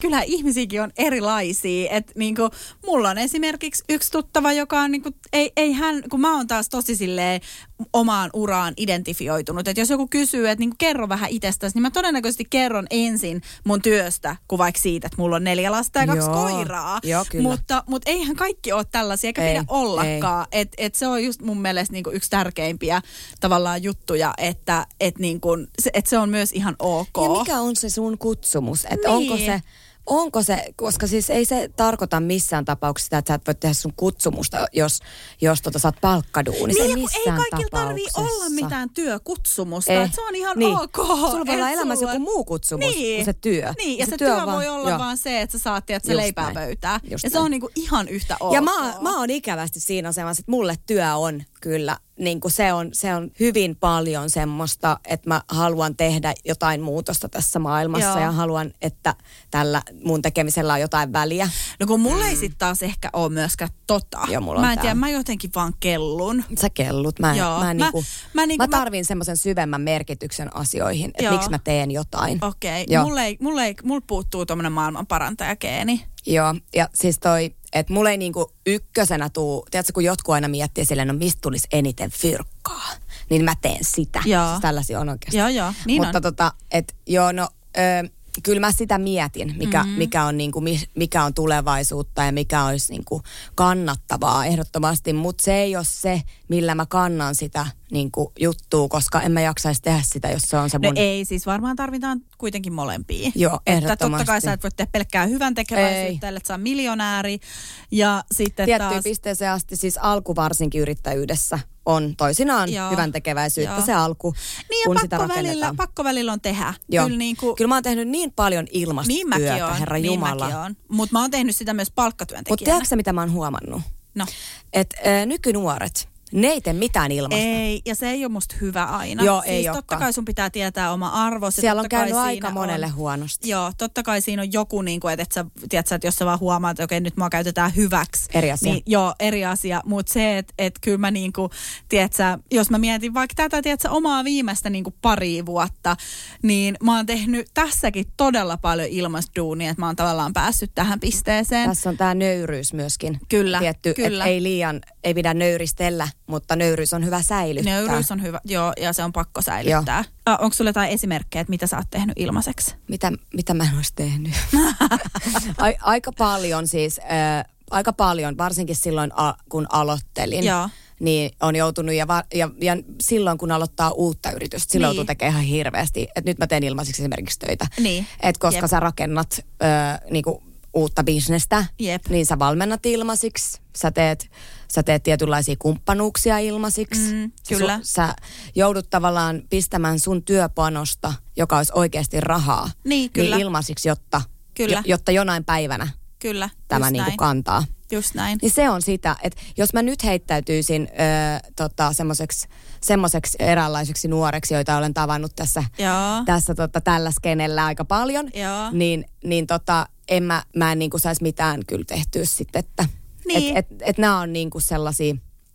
kyllähän ihmisiäkin on erilaisia. Et niinku, mulla on esimerkiksi yksi tuttava, joka on niinku, ei, ei hän, kun mä oon taas tosi silleen omaan uraan identifioitunut. Että jos joku kysyy, että niinku, kerro vähän itsestäsi, niin mä todennäköisesti kerron ensin mun työstä, kuin vaikka siitä, että mulla on neljä lasta ja kaksi Joo, koiraa. joo, kyllä. Mutta, mutta eihän kaikki ole tällaisia, eikä Ei, pidä ollakaan. Et, et se on just mun mielestä niinku yksi tärkeimpiä tavallaan juttuja, että et niinku, se, et se on myös ihan ok. Ja mikä on se sun kutsumus? Että Niin. onko se onko se, koska siis ei se tarkoita missään tapauksessa sitä, että sä et voi tehdä sun kutsumusta, jos, jos tota, sä oot palkkaduunissa. Niin, ei ei missään kaikilla tarvii olla mitään työkutsumusta. Eh, se on ihan niin. ok. Sulla voi olla elämässä sulla- joku muu kutsumus niin. kuin se työ. Niin, ja se, työ työ, on voi vaan- olla joo. vaan se, että sä saat tiedät, se leipää näin. pöytää. Just ja se näin. on niinku ihan yhtä ok. Ja mä, mä oon ikävästi siinä asemassa, että mulle työ on kyllä, niin kuin se, on, se on hyvin paljon semmoista, että mä haluan tehdä jotain muutosta tässä maailmassa Joo. ja haluan, että tällä mun tekemisellä on jotain väliä. No kun mulla ei sit taas ehkä ole myöskään tota. Mm. Joo, mulla mä en tiedä, mä jotenkin vaan kellun. Sä kellut. Mä, Joo. mä, Mä- niinku, mä mä, niinku- mä mä- tarvin semmoisen syvemmän merkityksen asioihin, että miksi mä teen jotain. Okei, okay. mulle, ei, mulle, ei, mulle puuttuu tommonen maailman parantajageeni. Joo, ja siis toi, että mulla ei niinku ykkösenä tuu, tiedätkö, kun jotkut aina miettii silleen, no mistä tulisi eniten fyrkkaa, niin mä teen sitä. Joo. Siis tällaisia on oikeasti. Joo, joo, niin Mutta on. tota, että joo, no, ö, kyllä mä sitä mietin, mikä, mm-hmm. mikä, on, niinku, mi- mikä on tulevaisuutta ja mikä olisi niinku kannattavaa ehdottomasti, mutta se ei ole se, millä mä kannan sitä niinku, juttua, koska en mä jaksaisi tehdä sitä, jos se on se No mun... ei, siis varmaan tarvitaan kuitenkin molempia. Joo, Että totta ehdottomasti. kai sä et voi tehdä pelkkää hyvän tekeväisyyttä, ellei sä on miljonääri. Ja sitten Tiettyyn taas... pisteeseen asti, siis alku varsinkin yrittäjyydessä on toisinaan Joo. hyvän tekeväisyyttä Joo. se alku, Niin kun ja sitä pakko välillä, rakennetaan. pakko välillä on tehdä. Joo. Kyllä, niin kuin, Kyllä mä oon tehnyt niin paljon ilmasta niin mäkin oon, herra niin Jumala. mäkin. Mutta mä oon tehnyt sitä myös Mutta palkkatyöntekijänä. tiedätkö sä, mitä mä oon huomannut? No. Että äh, nykynuoret, ne ei tee mitään ilmasta. Ei, ja se ei ole musta hyvä aina. Joo, siis ei totta olekaan. kai sun pitää tietää oma arvos. Siellä on käynyt aika monelle on, huonosti. Joo, totta kai siinä on joku, niin kuin, että, että, sä, tiedät, että jos sä vaan huomaat, että okei, nyt mua käytetään hyväksi. Eri asia. Niin, joo, eri asia. Mutta se, että, että kyllä mä niin kuin, tiedät, sä, jos mä mietin vaikka tätä, tiedät, sä, omaa viimeistä niin kuin pari vuotta, niin mä oon tehnyt tässäkin todella paljon ilmasduunia, että mä oon tavallaan päässyt tähän pisteeseen. Tässä on tämä nöyryys myöskin. Kyllä, Tietty, kyllä. Et ei liian, ei pidä nöyristellä, mutta nöyryys on hyvä säilyttää. Nöyryys on hyvä, joo, ja se on pakko säilyttää. Äh, onko sulla jotain esimerkkejä, että mitä sä oot tehnyt ilmaiseksi? Mitä, mitä mä en olisi tehnyt? *laughs* Ai, aika paljon siis, äh, aika paljon, varsinkin silloin a, kun aloittelin. Joo. Niin on joutunut ja, va, ja, ja silloin kun aloittaa uutta yritystä, silloin Niin. joutuu tekemään ihan hirveästi. Että nyt mä teen ilmaiseksi esimerkiksi töitä. Niin. Et koska Jep. sä rakennat äh, niinku, uutta bisnestä, Jep. niin sä valmennat ilmaisiksi. Sä teet, sä teet tietynlaisia kumppanuuksia ilmaisiksi. Mm, kyllä. Su, sä joudut tavallaan pistämään sun työpanosta, joka olisi oikeasti rahaa, Niin, kyllä. niin ilmaisiksi, jotta, Kyllä. jo, jotta jonain päivänä Kyllä, tämä just niinku näin. kantaa. Just näin. Niin se on sitä, että jos mä nyt heittäytyisin ö, tota, semmoiseksi semmoiseksi eräänlaiseksi nuoreksi, joita olen tavannut tässä, Joo. tässä tota, tällä skenellä aika paljon, Joo. niin, niin tota, en mä, mä en niinku saisi mitään kyllä tehtyä sitten, että Niin. et, et, et nämä on niinku sellaisia,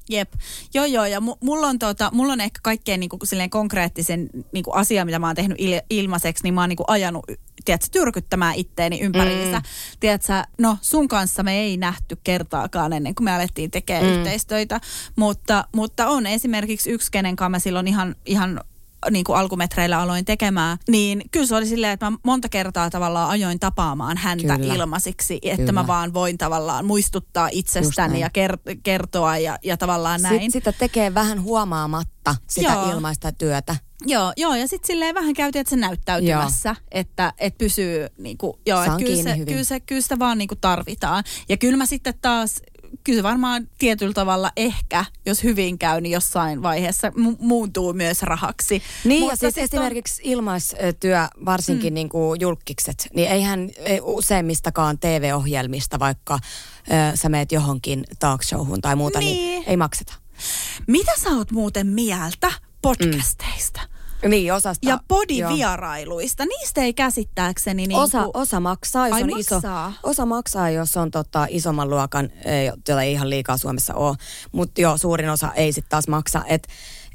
Jep. Joo, joo. Ja mu- mulla on, tota, mulla on ehkä kaikkein niinku, silleen konkreettisen niinku, asia, mitä mä oon tehnyt il- ilmaiseksi, niin mä oon niinku, ajanut tiedätkö, tyrkyttämään itteeni ympäriinsä. Mm. Tiedätkö, no sun kanssa me ei nähty kertaakaan ennen kuin me alettiin tekemään mm. yhteistöitä, mutta, mutta on esimerkiksi yksi, kenen kanssa mä silloin ihan, ihan niin kuin alkumetreillä aloin tekemään, niin kyllä se oli silleen, että mä monta kertaa tavallaan ajoin tapaamaan häntä Kyllä. ilmaisiksi, että Kyllä. mä vaan voin tavallaan muistuttaa itsestäni ja ker- kertoa ja, ja tavallaan näin. sit, sitä tekee vähän huomaamatta sitä Joo. ilmaista työtä. Joo, joo, ja sitten silleen vähän käytiin, että se näyttäytymässä, että et pysyy niinku, joo, että kyllä, se, kyllä, se, kyllä sitä vaan niinku tarvitaan. Ja kyllä mä sitten taas, kyllä varmaan tietyllä tavalla ehkä, jos hyvin käy, niin jossain vaiheessa mu- muuntuu myös rahaksi. Niin Mutta ja siis esimerkiksi ilmaistyö, varsinkin mm. niin kuin julkikset, niin eihän ei useimmistakaan TV-ohjelmista, vaikka ö, sä meet johonkin talk showhun tai muuta, niin, Niin. ei makseta. On, mitä sä oot muuten mieltä podcasteista? Niin, osasta. Ja podivierailuista, niistä ei käsittääkseni niin Osa, osa maksaa, jos Ai, on maksaa? iso. Osa maksaa, jos on tota, isomman luokan, eh, jota ei ihan liikaa Suomessa ole. Mutta joo, suurin osa ei sitten taas maksa. Että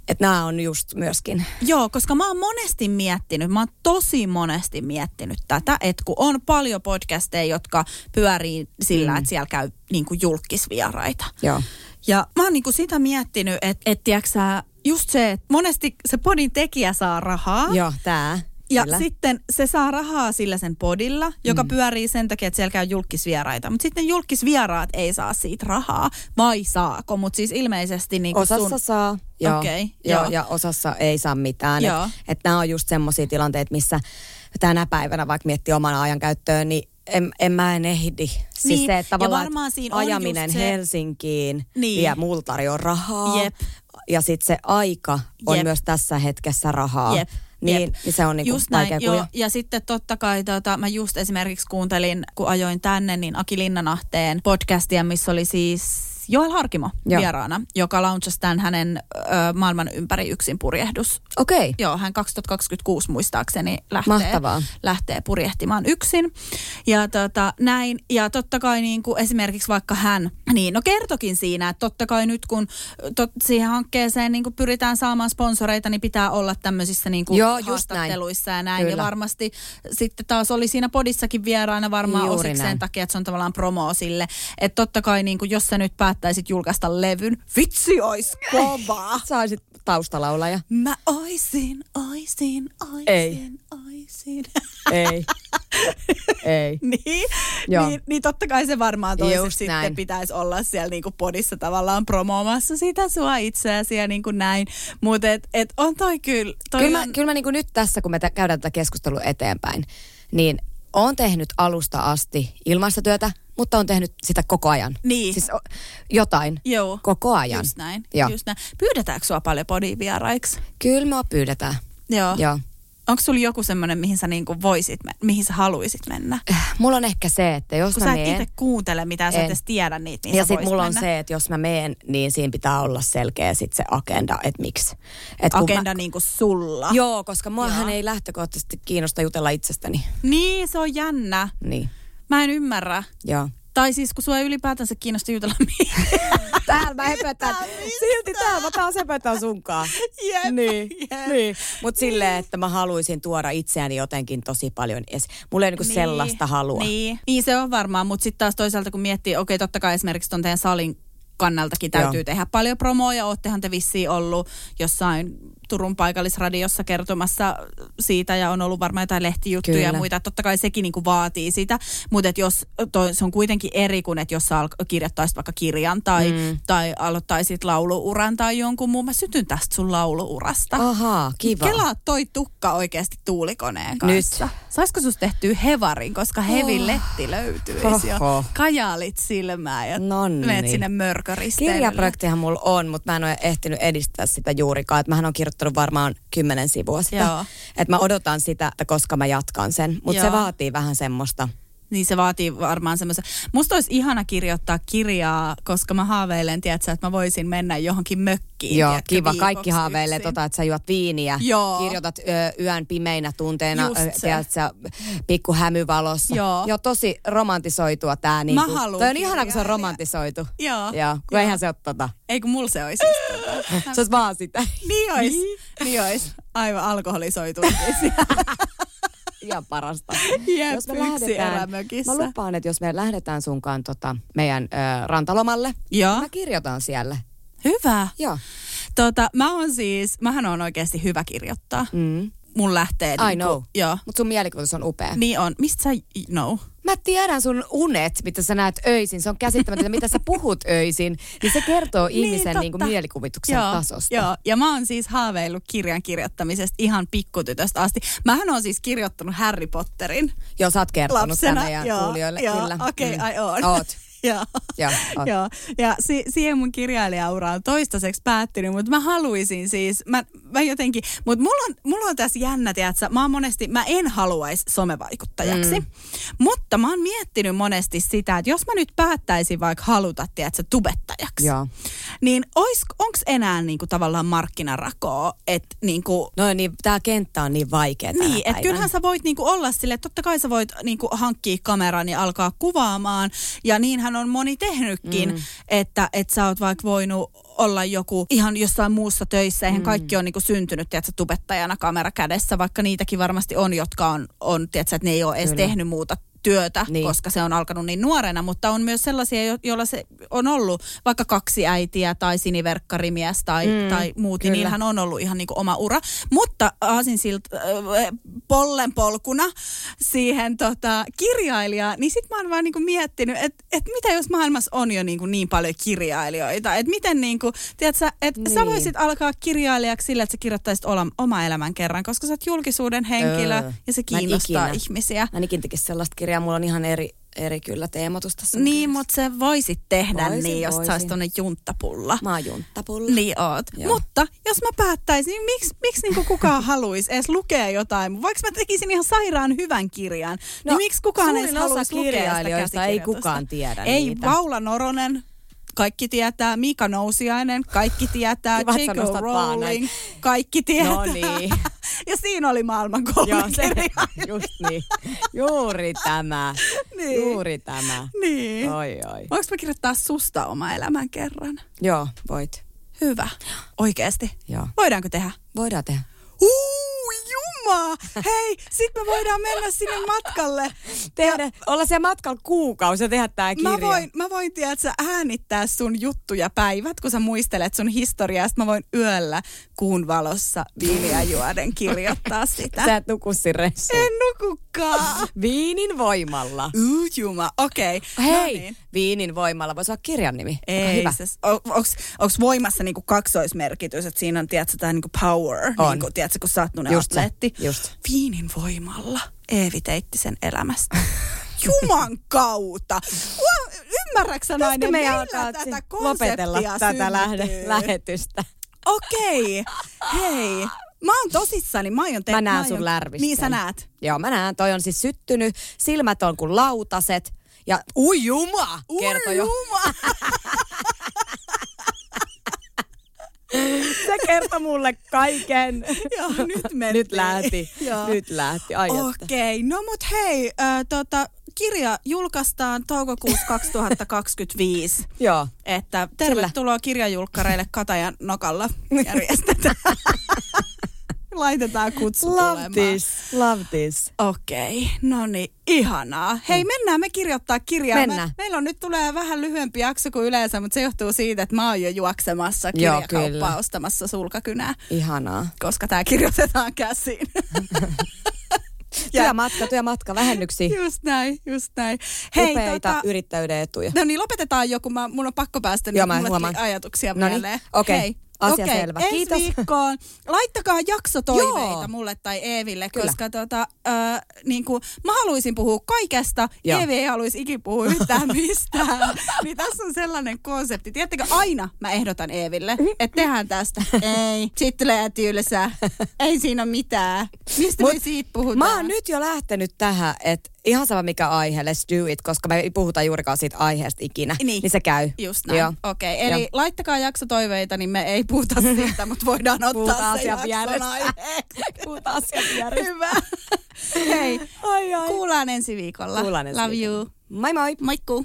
et nämä on just myöskin. Joo, koska mä oon monesti miettinyt, mä oon tosi monesti miettinyt tätä, että kun on paljon podcasteja, jotka pyörii sillä, mm. että siellä käy niin kuin julkisvieraita. Joo. Ja mä oon niin kuin sitä miettinyt, että et, tiedätkö sä, just se, että monesti se podin tekijä saa rahaa. Joo, tää. Ja Kyllä. sitten se saa rahaa sillä sen podilla, joka mm. pyörii sen takia, että siellä käy julkisvieraita. Mutta sitten julkisvieraat ei saa siitä rahaa, vai saako? Mutta siis ilmeisesti niin Osassa sun... saa, joo, Okei, joo, joo. ja osassa ei saa mitään. Että et nämä on just semmoisia tilanteita, missä tänä päivänä vaikka miettii oman ajan käyttöön, niin en, en mä en ehdi. Siis Niin, se, että ja tavallaan varmaan että siinä ajaminen se- Helsinkiin Niin. vie tarjoaa rahaa. Jep. Ja sitten se aika on Jep. myös tässä hetkessä rahaa. Jep. Niin, Jep. niin se on niinku just vaikea näin, joo. Ja sitten totta kai tota, mä just esimerkiksi kuuntelin, kun ajoin tänne, niin Aki Linnanahteen podcastia, missä oli siis Joel Harkimo Joo. vieraana, joka launchasi tämän hänen ö, maailman ympäri yksin purjehdus. Okei. Okay. Joo, hän 2026 muistaakseni lähtee, Mahtavaa. lähtee purjehtimaan yksin. Ja tota, näin. Ja totta kai niin kuin esimerkiksi vaikka hän, niin no kertokin siinä, että totta kai nyt kun tot, siihen hankkeeseen niin kuin pyritään saamaan sponsoreita, niin pitää olla tämmöisissä niin kuin Joo, haastatteluissa ja näin. Kyllä. Ja varmasti sitten taas oli siinä podissakin vieraana varmaan Juuri osiksi sen näin. takia, että se on tavallaan promo sille. Että totta kai niin kuin, jos sä nyt päättäisit julkaista levyn, vitsi ois kova! *laughs* Saisit taustalaulaja. Mä oisin, oisin, oisin, Ei. oisin. *laughs* Ei. Ei. *laughs* niin, Joo. niin, niin totta kai se varmaan toiset sitten näin. pitäisi olla siellä niinku podissa tavallaan promoomassa sitä sua itseäsi ja niinku näin. Mutta et, et on toi kyllä. Toi Kyllä mä, on, kyllä mä niinku nyt tässä, kun me tä- käydään tätä keskustelua eteenpäin, niin oon tehnyt alusta asti ilmaista työtä, mutta on tehnyt sitä koko ajan. Niin. Siis jotain Joo, koko ajan. just näin, Joo. just näin. Pyydetäänkö sua paljon podin vieraiksi? Kyllä me pyydetään. Joo. Joo. Onko sulla joku semmoinen, mihin sä niinku voisit, mihin sä haluisit mennä? Mulla on ehkä se, että jos Kun mä sä et meen... itse kuuntele mitään, sä et edes tiedä niitä, mihin Ja voisit mulla mennä. on se, että jos mä meen, niin siinä pitää olla selkeä sit se agenda, että miksi. Et Agenda Mä, niinku sulla. joo, koska muahan Joo. ei lähtökohtaisesti kiinnosta jutella itsestäni. Niin, se on jännä. Niin, Mä en ymmärrä. joo. Tai siis kun sua ei ylipäätänsä kiinnosta jutella. *laughs* Täällä mä höpötän. Silti täällä mä taas höpötän sunkaan. Jep, Niin, jep. niin. Mutta silleen, että mä haluaisin tuoda itseäni jotenkin tosi paljon esiin. Mulla ei niinku Niin, sellaista halua. Niin, niin se on varmaan, mutta sitten taas toisaalta kun miettii, okei totta kai esimerkiksi ton teidän salin kannaltakin täytyy Joo. tehdä paljon promoa ja oottehan te vissiin ollut jossain Turun paikallisradiossa kertomassa siitä ja on ollut varmaan jotain lehtijuttuja Kyllä. ja muita. Totta kai sekin niinku vaatii sitä, mutta jos toi, se on kuitenkin eri kuin, että jos sä al- kirjoittaisit vaikka kirjan tai, mm. tai aloittaisit lauluuran tai jonkun muun. Mä sytyn tästä sun lauluurasta. Ahaa, kiva. Kelaa toi tukka oikeasti tuulikoneen kanssa. Nyt. Saisiko susta tehtyä hevarin, koska hevi Oh. letti löytyisi ja kajaalit silmää ja Nonni. menet sinne mörköristeilylle. Kirjaprojektihan mulla on, mutta mä en ole ehtinyt edistää sitä juurikaan. Et mähän on kirjoittanut varmaan kymmenen sivua sitä. Joo. *laughs* Et mä odotan sitä, että koska mä jatkan sen. Mutta se vaatii vähän semmoista. Niin se vaatii varmaan semmoisen. Musta olisi ihana kirjoittaa kirjaa, koska mä haaveilen, tiedätkö, että mä voisin mennä johonkin mökkiin. Joo, tiedätkö, kiva. Kaikki haaveilee yksin. tota, että sä juot viiniä, Joo. kirjoitat ö, yön pimeinä tunteina, ö, tiedätkö, pikku hämyvalossa. Joo. Joo, tosi romantisoitua tää. Niin Mä kuin, haluun toi on ihana, kun se on romantisoitu. Joo. Joo, kun Joo. eihän se ole tota. Ei kun mulla se olisi. siis tota. *laughs* Se olisi vaan sitä. niin ois. Niin ois. Aivan alkoholisoitu. *laughs* Ihan parasta. *laughs* Jep, jos me lähdetään, erämökissä. mä lupaan, että jos me lähdetään sunkaan tota, meidän ö, rantalomalle, Joo. mä kirjoitan siellä. Hyvä. Joo. Tota, mä oon siis, mähän on oikeasti hyvä kirjoittaa. Mm. Mun lähtee I niinku, know. Joo. Mutta sun mielikuvitus on upea. Niin on. Mistä sä know? Mä tiedän sun unet, mitä sä näet öisin. Se on käsittämätöntä, mitä sä puhut öisin. Niin se kertoo ihmisen totta. niin, kuin mielikuvituksen joo, tasosta. Joo, ja mä oon siis haaveillut kirjan kirjoittamisesta ihan pikkutytöstä asti. Mähän oon siis kirjoittanut Harry Potterin Joo, sä oot kertonut lapsena. tämän joo, kuulijoille. joo, Kyllä. Okei, okay, Mm. ai oon. Oot. *laughs* Joo. Joo. Joo, ja si- siihen mun kirjailijaura on toistaiseksi päättynyt, mutta mä haluaisin siis, mä, mä jotenkin, mutta mulla on, mulla on tässä jännä, tiedätkö, mä oon monesti, mä en haluaisi somevaikuttajaksi, mm. mutta mä oon miettinyt monesti sitä, että jos mä nyt päättäisin vaikka haluta, tiedätkö, tubettajaksi, Joo. niin onko enää niinku tavallaan markkinarakoa, että niinku, No niin, tää kenttä on niin vaikea niin, että kyllähän sä voit niinku olla sille, että totta kai sä voit niinku hankkia kameran ja alkaa kuvaamaan. Ja niinhän on moni tehnytkin, mm. että, että sä oot vaikka voinut olla joku ihan jossain muussa töissä. Eihän mm. kaikki on niinku syntynyt, tiedätkö, tubettajana kamera kädessä, vaikka niitäkin varmasti on, jotka on, on tiedätkö, että ne ei ole edes Kyllä. tehnyt muuta työtä, Niin. koska se on alkanut niin nuorena, mutta on myös sellaisia, jo- joilla se on ollut vaikka kaksi äitiä tai siniverkkarimies tai, Mm, tai muut, niin niillähän on ollut ihan niin kuin oma ura. Mutta aasinsilta äh, pollenpolkuna siihen tota, kirjailijaan, niin sit mä oon vaan niin kuin miettinyt, että et mitä jos maailmassa on jo niin, kuin niin paljon kirjailijoita, että miten niin kuin, tiedätkö, että niin. sä voisit alkaa kirjailijaksi sillä, että sä kirjoittaisit olla, oma elämän kerran, koska sä oot julkisuuden henkilö Öö. ja se kiinnostaa ikinä. ihmisiä. Mä en ikinä sellaista kirjaa. Kirjaa, mulla on ihan eri, eri kyllä teematus tässä. Niin, mutta se voisit tehdä Voisin, niin, jos voisin. saisi tuonne junttapulla. Mä oon junttapulla. Niin oot. Joo. Mutta jos mä päättäisin, niin miksi, miksi niinku kukaan haluaisi edes lukea jotain? Vaikka mä tekisin ihan sairaan hyvän kirjan, no, niin miksi kukaan edes haluaisi lukea sitä ei kukaan tiedä Ei niitä. Paula Noronen, kaikki tietää. Mika Nousiainen, kaikki tietää. J.K. Rowling, kaikki tietää. No niin. *laughs* ja siinä oli maailman Joo, se, *laughs* just niin. Juuri tämä. *laughs* Niin. Juuri tämä. Niin. Oi, oi. Voinko mä kirjoittaa susta oma elämän kerran? Joo, voit. Hyvä. Oikeesti. Joo. Voidaanko tehdä? Voidaan tehdä. Uu, juma! Hei, sit me voidaan mennä sinne matkalle. Tehdä, olla siellä matkalla kuukausi ja tehdä tää kirja. Mä voin, mä voin tiedä, että sä äänittää sun juttuja päivät, kun sä muistelet sun historiaa. Sit mä voin yöllä kuun valossa viiniä juoden kirjoittaa sitä. Sä et nuku. En nukukaan. Viinin voimalla. Uu, juma. Okei. Okay. Hei, No niin. Viinin voimalla voisi olla kirjan nimi. Ei, hyvä. se, onks, onks voimassa niinku kaksoismerkitys, että siinä on, tiedätkö, tää niinku power, On. niinku, tiedätkö, kun sä oot atleetti. Just. Viinin voimalla Eevi Teittisen elämästä. *laughs* Juman kautta. Ua, Ymmärrätkö sä nainen, me alkaa tätä lopetella tätä lähde, syntyy? lähetystä? Okei, hei. Mä oon tosissani, mä aion tehdä. Mä näen aion- sun lärvisten. Niin sä näet. Joo, mä näen. Toi on siis syttynyt. Silmät on kuin lautaset. Ja ui juma, kertoi jo. juma. *laughs* *laughs* Se kertoi mulle kaiken. *laughs* Joo, nyt *laughs* mentiin. Nyt lähti. Joo. Nyt lähti. Okei, no mut hei, äh, tota, kirja julkaistaan toukokuussa 2025. Joo. Että tervetuloa kirjajulkkareille Katajan nokalla järjestetään. Laitetaan kutsu Love tulemaan. this. Love this. Okei, no niin, ihanaa. Hei, mennään me kirjoittaa kirjaa. Mennään. Mä, meillä on nyt tulee vähän lyhyempi jakso kuin yleensä, mutta se johtuu siitä, että mä oon jo juoksemassa Joo, kirjakauppaa kyllä. ostamassa sulkakynää, Ihanaa. koska tämä kirjoitetaan käsiin. *laughs* Työmatka, työmatka, vähennyksiä. just näin, just näin. Hei, Upeita yrittäjyyden etuja. No niin, lopetetaan jo, kun mä, mun on pakko päästä, Joo, niin mä mulle tuli huomaan. ajatuksia No niin, mieleen. okei. Hei. Asia Okei, selvä. Ensi Kiitos. viikkoon. Laittakaa jaksotoiveita Joo. mulle tai Eeville, Kyllä. koska tota, äh, niin kuin, mä haluaisin puhua kaikesta, Joo. Eevi ei haluaisi ikin puhua yhtään *laughs* mistään. niin tässä on sellainen konsepti. Tiedättekö, aina mä ehdotan Eeville, että tehdään tästä. *laughs* ei, sit tulee tylsä. ei siinä ole mitään. Mistä Mut me siitä puhutaan? Mä oon nyt jo lähtenyt tähän, että ihan sama mikä aihe, let's do it, koska me ei puhuta juurikaan siitä aiheesta ikinä. Niin. niin se käy. Just näin. Joo. Okei, okay, eli Joo. laittakaa jaksotoiveita, niin me ei puhuta *laughs* siitä, mutta voidaan ottaa Puhutaan se jakson. *laughs* Puhutaan vierestä. Hyvä. *laughs* Hei, Ai ai. kuullaan ensi viikolla. Kuullaan ensi Love viikolla. you. Moi moi. Moikku.